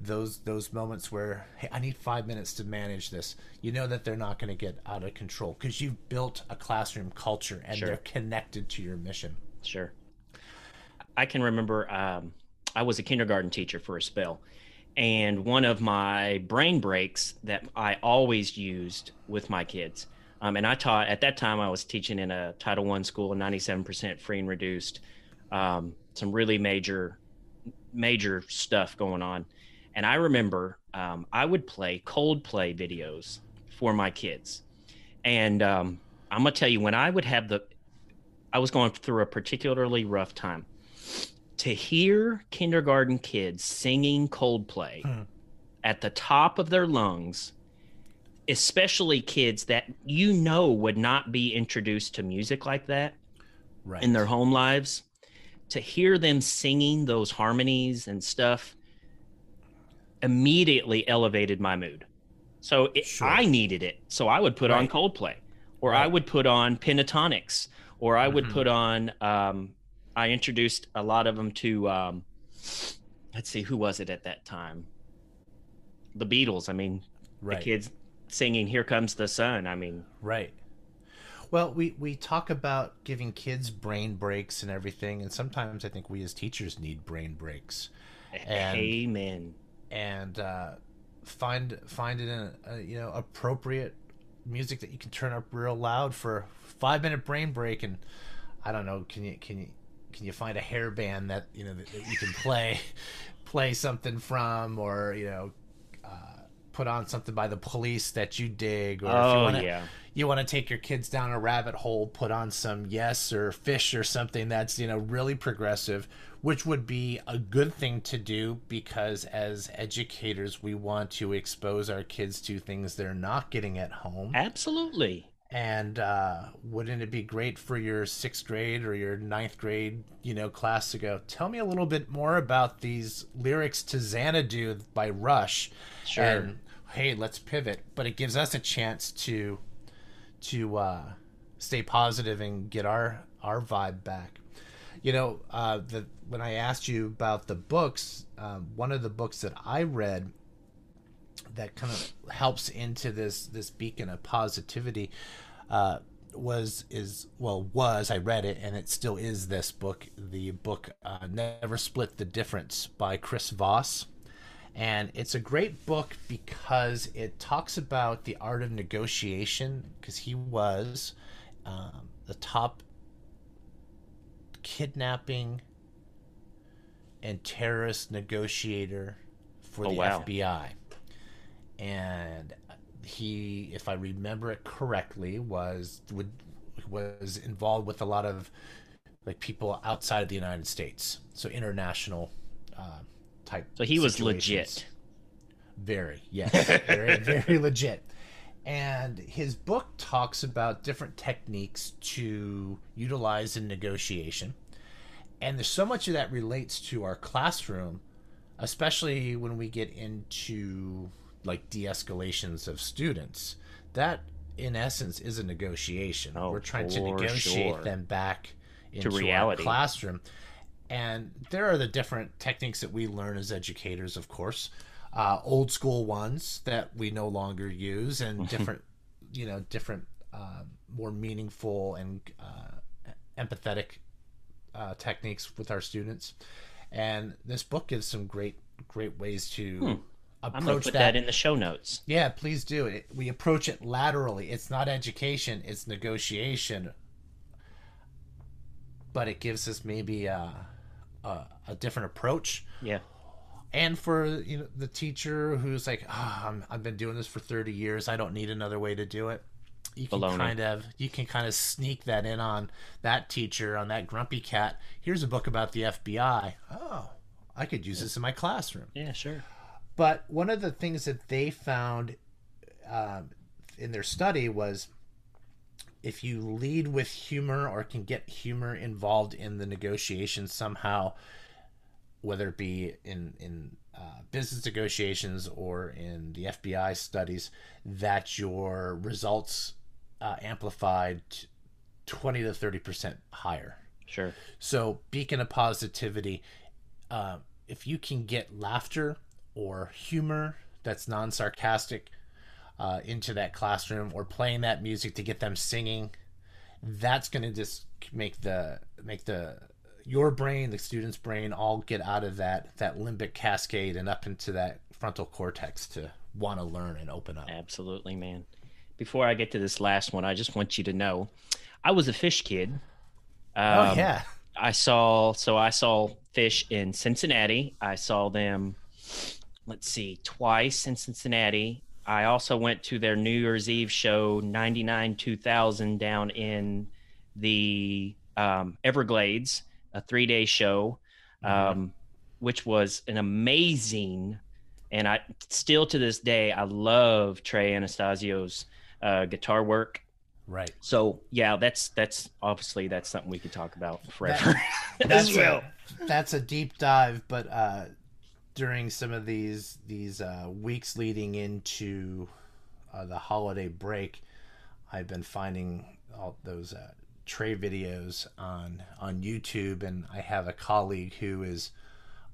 those those moments where hey, I need five minutes to manage this, you know that they're not going to get out of control because you've built a classroom culture and sure. they're connected to your mission. Sure. I can remember um, I was a kindergarten teacher for a spell, and one of my brain breaks that I always used with my kids. Um, and I taught at that time. I was teaching in a Title One school, ninety-seven percent free and reduced. Um, some really major, major stuff going on. And I remember um, I would play Coldplay videos for my kids. And um, I'm gonna tell you, when I would have the, I was going through a particularly rough time. To hear kindergarten kids singing Coldplay Hmm. at the top of their lungs, especially kids that you know would not be introduced to music like that Right. in their home lives, to hear them singing those harmonies and stuff immediately elevated my mood. So it, Sure. I needed it. So I would put on Coldplay, or I would put on Pentatonix, or I would Mhm. put on. Um, I introduced a lot of them to. Um, let's see, who was it at that time? The Beatles. I mean, right. the kids singing "Here Comes the Sun." I mean, Right. Well, we, we talk about giving kids brain breaks and everything, and sometimes I think we as teachers need brain breaks, And- amen. And uh, find find it in a, a you know appropriate music that you can turn up real loud for a five minute brain break, and I don't know, can you can you can you find a hair band that you know that, that you can play [laughs] play something from, or you know. Uh, Put on something by the police that you dig, or if you Oh want to yeah. You want to take your kids down a rabbit hole, put on some Yes or Phish or something that's, you know, really progressive, which would be a good thing to do because as educators, we want to expose our kids to things they're not getting at home. Absolutely. And uh, wouldn't it be great for your sixth grade or your ninth grade, you know, class to go, tell me a little bit more about these lyrics to Xanadu by Rush. Sure. And hey, let's pivot. But it gives us a chance to to uh, stay positive and get our our vibe back. You know, uh, the when I asked you about the books, um, one of the books that I read that kind of helps into this this beacon of positivity uh, was is well was I read it and it still is this book the book uh, Never Split the Difference by Chris Voss and it's a great book because it talks about the art of negotiation because he was um, the top kidnapping and terrorist negotiator for Oh, the wow. FBI and he if i remember it correctly was would was involved with a lot of like people outside of the united states so international uh, type So he was situations. legit. very yes [laughs] very very legit and his book talks about different techniques to utilize in negotiation and there's so much of that relates to our classroom especially when we get into like de-escalations of students that in essence is a negotiation Oh, we're trying to negotiate sure. them back into reality. our classroom and there are the different techniques that we learn as educators of course. Uh, old school ones that we no longer use and different you know different uh, more meaningful and uh, empathetic uh, techniques with our students. And this book gives some great great ways to Hmm. I'm gonna approach put that, that. in the show notes. yeah please do. It we approach it laterally. It's not education it's negotiation. But it gives us maybe a, a, a different approach Yeah. and for you know the teacher who's like oh, I'm, i've been doing this for 30 years i don't need another way to do it you can Baloney. kind of you can kind of sneak that in on that teacher on that grumpy cat here's a book about the fbi oh i could use this in my classroom Yeah, sure. but one of the things that they found um, in their study was if you lead with humor or can get humor involved in the negotiations somehow, whether it be in in uh, business negotiations or in the FBI studies, that your results uh, amplified twenty to thirty percent higher. Sure. So, beacon of positivity. Uh, if you can get laughter or humor that's non sarcastic uh, into that classroom, or playing that music to get them singing, that's going to just make the make the your brain, the student's brain, all get out of that that limbic cascade and up into that frontal cortex to want to learn and open up. Absolutely, man. Before I get to this last one, I just want you to know, I was a Phish kid. Um, oh yeah. I saw so I saw Phish in Cincinnati. I saw them let's see, twice in Cincinnati. I also went to their New Year's Eve show 99 2000 down in the um, Everglades, a 3-day show. Mm-hmm. Um, which was an amazing and I still to this day I love Trey Anastasio's uh, guitar work. Right. So yeah, that's that's obviously that's something we could talk about forever. That, that's [laughs] well. A, that's a deep dive, but uh, during some of these these uh, weeks leading into uh, the holiday break, I've been finding all those uh, Trey videos on on YouTube, and I have a colleague who is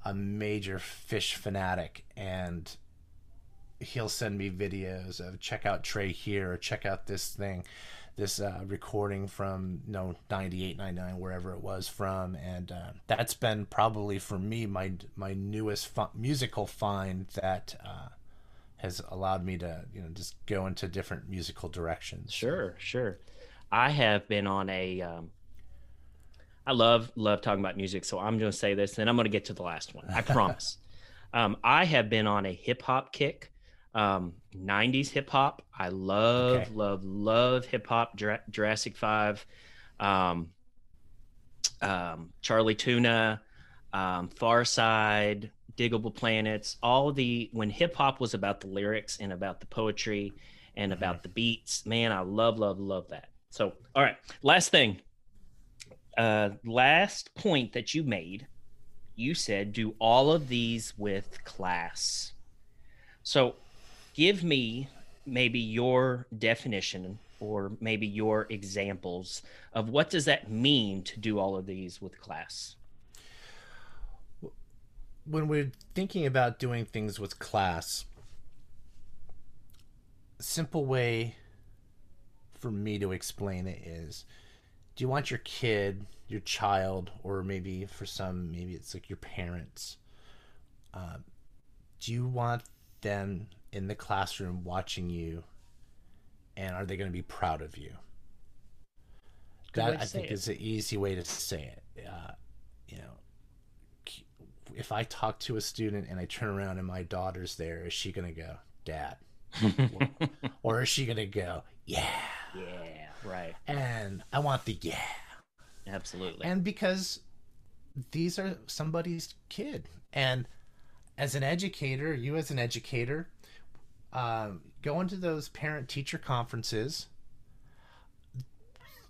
a major Phish fanatic, and he'll send me videos of check out Trey here or check out this thing, this uh, recording from you know 98, 99, wherever it was from, and uh, that's been probably for me my my newest musical find that uh, has allowed me to you know just go into different musical directions. Sure, sure. I have been on a. Um, I love love talking about music, so I'm going to say this, and I'm going to get to the last one. I [laughs] promise. um, I have been on a hip hop kick um 90s hip hop i love okay. love love hip hop jurassic 5 um um charlie tuna um Side, Digable Planets all the when hip hop was about the lyrics and about the poetry and mm-hmm. about the beats man i love love love that so all right last thing uh last point that you made you said do all of these with class so give me maybe your definition or maybe your examples of what does that mean to do all of these with class? When we're thinking about doing things with class simple way for me to explain it is do you want your kid your child or maybe for some maybe it's like your parents uh, do you want them in the classroom watching you and are they going to be proud of you? Good that i think it. is an easy way to say it. Uh, you know if i talk to a student and i turn around and my daughter's there is she going to go dad? Or, [laughs] or is she going to go yeah. Yeah right. And i want the yeah. Absolutely. And because these are somebody's kid. And as an educator you as an educator um, going to those parent teacher conferences.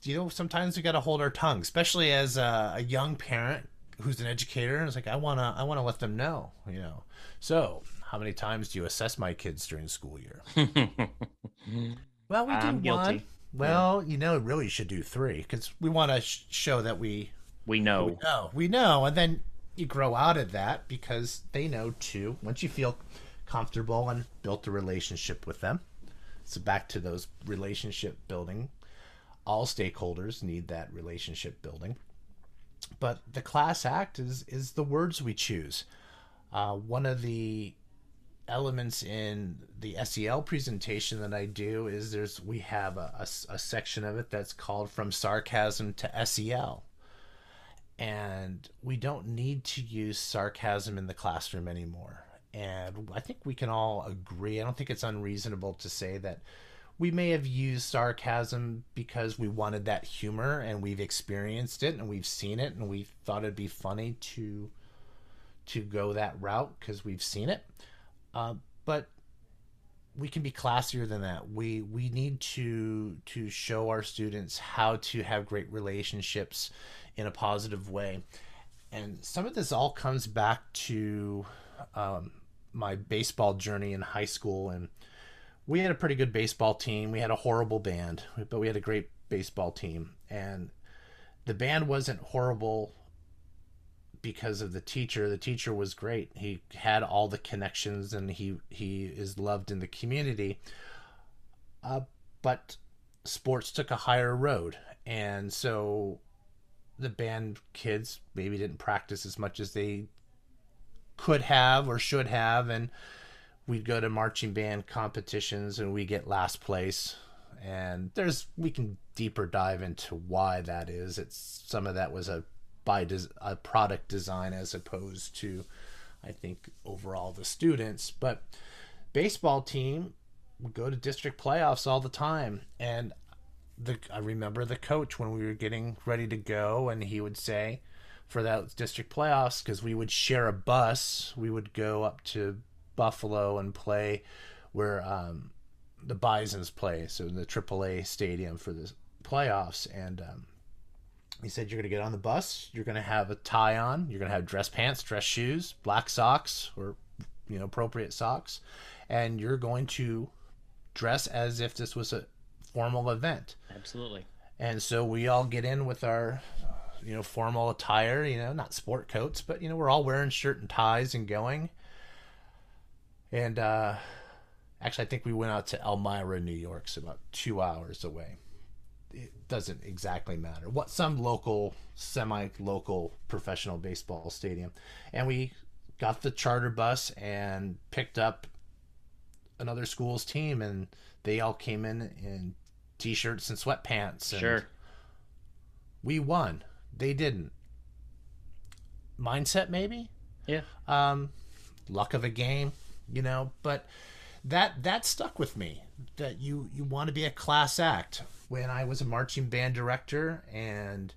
You know sometimes we got to hold our tongue especially as a, a, young parent who's an educator and it's like i want to i want to let them know you know. So how many times do you assess my kids during the school year? [laughs] Well we do I'm one. Guilty. well yeah. you know really should do three because we want to sh- show that we we know. we know. We know and then you grow out of that because they know too. Once you feel comfortable and built a relationship with them. So back to those relationship building. All stakeholders need that relationship building. But the class act is is the words we choose. Uh, one of the elements in the SEL presentation that I do is there's we have a, a, a section of it that's called from sarcasm to SEL and we don't need to use sarcasm in the classroom anymore and I think we can all agree. I don't think it's unreasonable to say that we may have used sarcasm because we wanted that humor and we've experienced it and we've seen it and we thought it'd be funny to to go that route because we've seen it. Uh, but we can be classier than that. We we need to to show our students how to have great relationships in a positive way. And some of this all comes back to um, my baseball journey in high school and we had a pretty good baseball team. We had a horrible band, but we had a great baseball team. And the band wasn't horrible because of the teacher. The teacher was great. He had all the connections and he he is loved in the community. Uh, but sports took a higher road. And so the band kids maybe didn't practice as much as they could have or should have and we'd go to marching band competitions and we get last place. And there's we can deeper dive into why that is. It's some of that was a by des, a product design as opposed to i think overall the students. But baseball team would go to district playoffs all the time. And the i remember the coach when we were getting ready to go and he would say for that district playoffs because we would share a bus we would go up to buffalo and play where um, the Bisons play, so in the AAA stadium for the playoffs. And um, he said, You're going to get on the bus, you're going to have a tie on, you're going to have dress pants, dress shoes, black socks, or, you know, appropriate socks, and you're going to dress as if this was a formal event. Absolutely. And so we all get in with our, you know, formal attire, you know, not sport coats, but, you know, we're all wearing shirt and ties and going. And, uh, Actually, I think we went out to Elmira, New York, so about two hours away. It doesn't exactly matter. What some local, semi-local professional baseball stadium, and we got the charter bus and picked up another school's team, and they all came in in t-shirts and sweatpants. And Sure. we won. They didn't. Mindset, maybe Yeah. um, luck of a game, you know. But that that stuck with me. That you you want to be a class act. When I was a marching band director and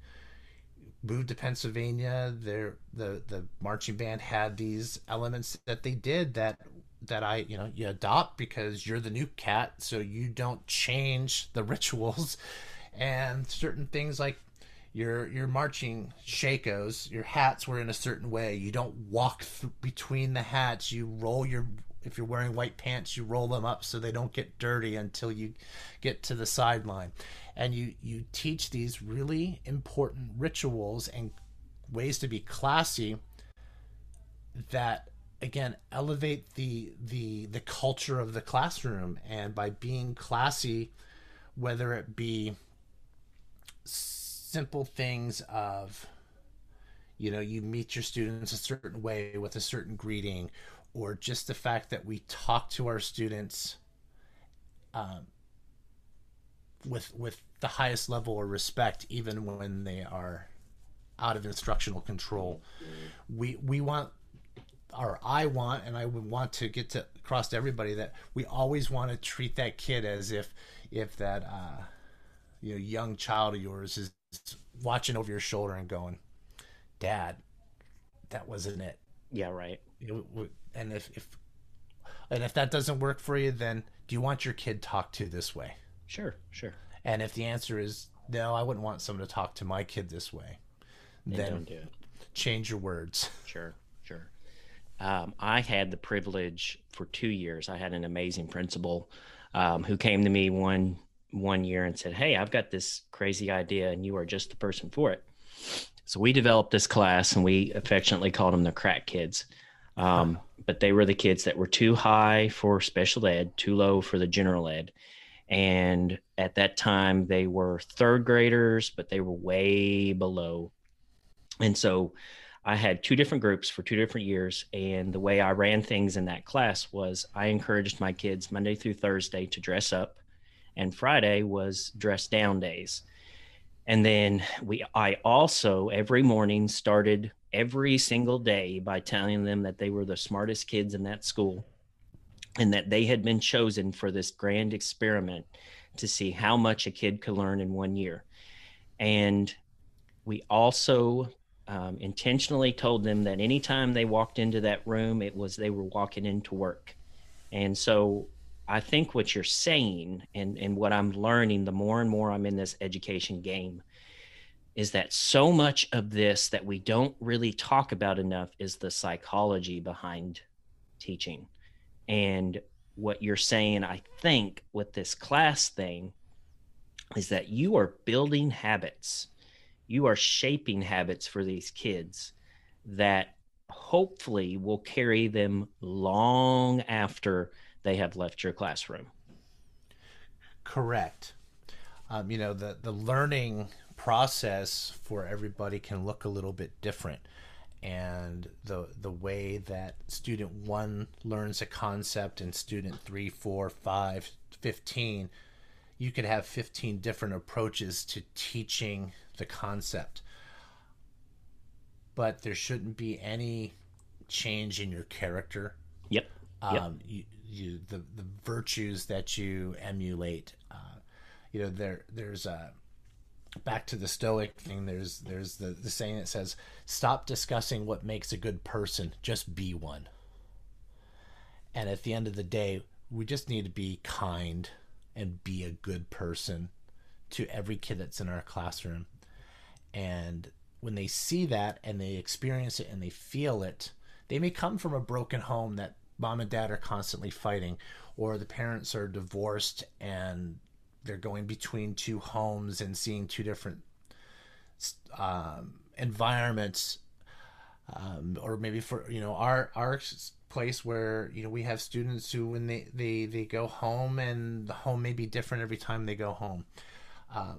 moved to Pennsylvania, there the the marching band had these elements that they did that that I you know you adopt because you're the new cat, so you don't change the [laughs] rituals and certain things like your your marching shakos. Your hats were in a certain way. You don't walk th- between the hats. You roll your if you're wearing white pants you roll them up so they don't get dirty until you get to the sideline. And you you teach these really important rituals and ways to be classy that again elevate the the the culture of the classroom. And by being classy whether it be simple things of you know you meet your students a certain way with a certain greeting or just the fact that we talk to our students um, with with the highest level of respect even when they are out of instructional control. We we want or I want and I would want to get to across to everybody that we always want to treat that kid as if if that uh you know young child of yours is watching over your shoulder and going dad that wasn't it Yeah. Right. you know, w- and if, if and if that doesn't work for you then do you want your kid talked to this way Sure. Sure. and if the answer is no i wouldn't want someone to talk to my kid this way Then then don't do it. change your words [laughs] Sure, sure. Um, I had the privilege for two years. I had an amazing principal um, who came to me one one year and said, "Hey, I've got this crazy idea, and you are just the person for it." So we developed this class, and we affectionately called them the crack kids. Um, but they were the kids that were too high for special ed, too low for the general ed. And at that time, they were third graders, but they were way below. And so I had two different groups for two different years. And the way I ran things in that class was I encouraged my kids Monday through Thursday to dress up, and Friday was dress down days. And then we I also every morning started every single day by telling them that they were the smartest kids in that school and that they had been chosen for this grand experiment to see how much a kid could learn in one year. And we also um, intentionally told them that anytime they walked into that room, it was they were walking into work. And so I think what you're saying and, and what I'm learning the more and more I'm in this education game is that so much of this that we don't really talk about enough is the psychology behind teaching. And what you're saying, I think, with this class thing is that you are building habits you are shaping habits for these kids that hopefully will carry them long after they have left your classroom. correct um, you know the the learning process for everybody can look a little bit different and the the way that student one learns a concept and student three, four, five, 15 you could have 15 different approaches to teaching the concept but there shouldn't be any change in your character Yep. Yep. um, you, you the the virtues that you emulate. Uh, you know, there there's a back to the Stoic thing. There's there's the the saying that says, "Stop discussing what makes a good person. Just be one." And at the end of the day, we just need to be kind and be a good person to every kid that's in our classroom. And when they see that and they experience it and they feel it, they may come from a broken home that mom and dad are constantly fighting, or the parents are divorced and they're going between two homes and seeing two different um, environments. Um, or maybe for you know our our place where you know we have students who when they they they go home and the home may be different every time they go home uh,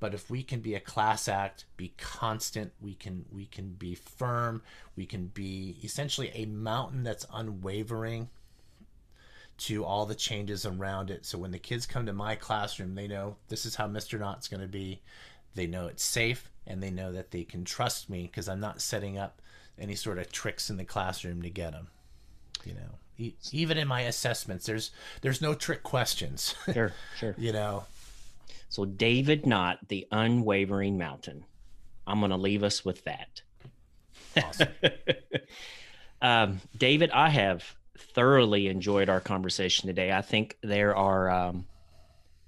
but if we can be a class act be constant we can we can be firm we can be essentially a mountain that's unwavering to all the changes around it. So when the kids come to my classroom they know this is how mr knott's going to be. They know it's safe and they know that they can trust me because i'm not setting up any sort of tricks in the classroom to get them you know. Even in my assessments there's there's no trick questions. Sure, sure. [laughs] you know So David Knott, the unwavering mountain. I'm going to leave us with that. awesome [laughs] um, David, I have thoroughly enjoyed our conversation today. I think there are um,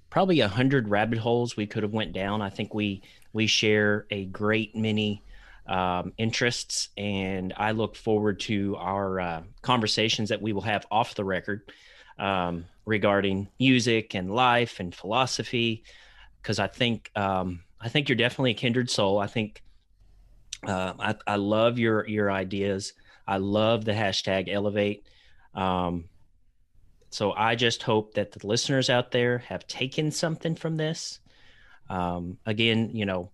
probably a hundred rabbit holes we could have went down. I think we we share a great many um, interests, and I look forward to our uh, conversations that we will have off the record um, regarding music and life and philosophy. Because I think um, I think you're definitely a kindred soul. I think uh, I, I love your your ideas. I love the hashtag elevate. Um, so I just hope that the listeners out there have taken something from this. Um, again, you know,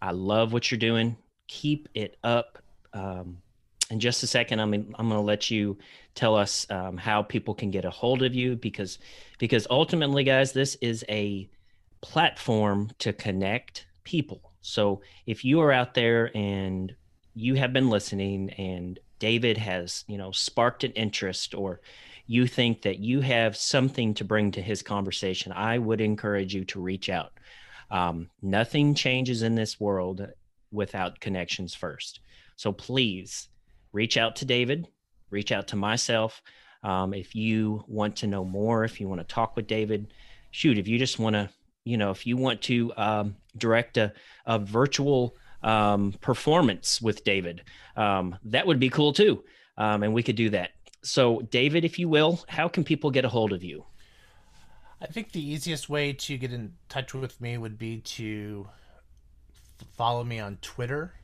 I love what you're doing. Keep it up. Um, in just a second, I'm I'm going to let you tell us um, how people can get a hold of you because because ultimately, guys, this is a platform to connect people. So if you are out there and you have been listening and David has, you know, sparked an interest or you think that you have something to bring to his conversation, I would encourage you to reach out. Um, nothing changes in this world without connections first. So please reach out to David, reach out to myself. Um, if you want to know more, if you want to talk with David, shoot, if you just want to, you know, if you want to um, direct a, a virtual um, performance with David, um, that would be cool too. Um, and we could do that. So, David, if you will, how can people get a hold of you? I think the easiest way to get in touch with me would be to follow me on Twitter.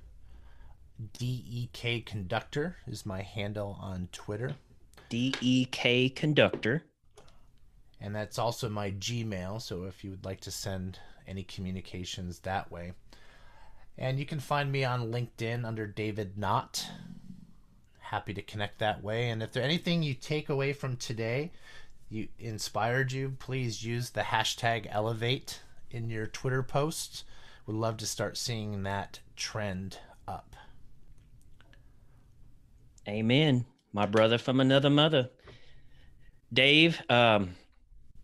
DEK Conductor is my handle on Twitter. DEK E Conductor. And that's also my Gmail. So if you would like to send any communications that way. And you can find me on LinkedIn under David Knott. Happy to connect that way. And if there's anything you take away from today, you inspired you, please use the hashtag elevate in your Twitter posts. Would love to start seeing that trend up. Amen. My brother from another mother. Dave, um,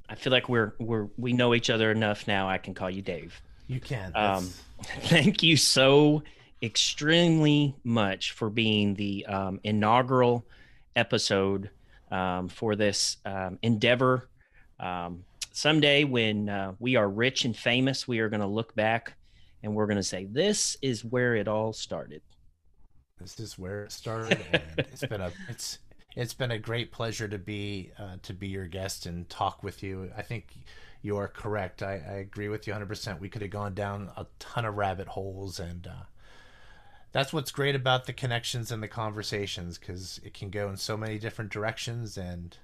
I feel like we're we're we know each other enough now. I can call you Dave. You can. Um, [laughs] thank you so extremely much for being the um, inaugural episode um, for this um, endeavor. Um, someday, when uh, we are rich and famous, we are going to look back and we're going to say, "This is where it all started." this is where it started and it's been a it's it's been a great pleasure to be uh, to be your guest and talk with you i think you are correct i, I agree with you 100% we could have gone down a ton of rabbit holes and uh, that's what's great about the connections and the conversations because it can go in so many different directions and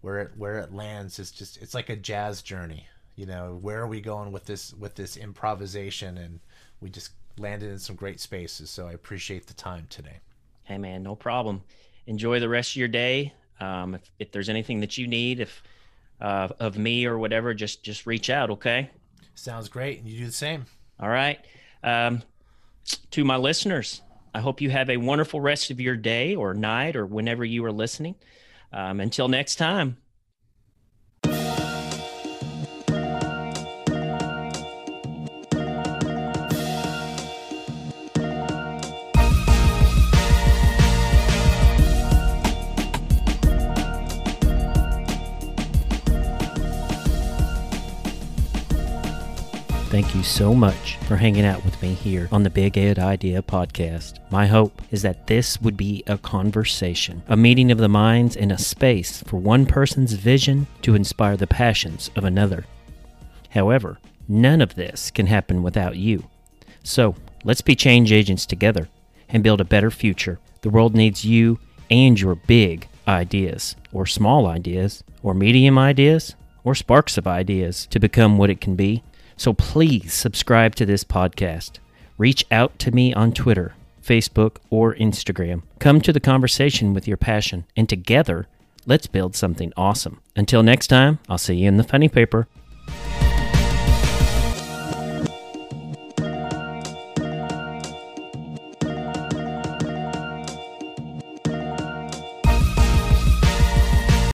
where it where it lands is just it's like a jazz journey you know, where are we going with this with this improvisation? And we just landed in some great spaces. So I appreciate the time today. Hey man, no problem. Enjoy the rest of your day. Um, if, if there's anything that you need, if uh, of me or whatever, just just reach out. Okay. Sounds great, and you do the same. All right. Um, to my listeners, I hope you have a wonderful rest of your day or night or whenever you are listening. Um, until next time. Thank you so much for hanging out with me here on the Big Ed Idea podcast. My hope is that this would be a conversation, a meeting of the minds, and a space for one person's vision to inspire the passions of another. However, none of this can happen without you. So let's be change agents together and build a better future. The world needs you and your big ideas, or small ideas, or medium ideas, or sparks of ideas to become what it can be. So please subscribe to this podcast. Reach out to me on Twitter, Facebook, or Instagram. Come to the conversation with your passion, and together, let's build something awesome. Until next time, I'll see you in the funny paper.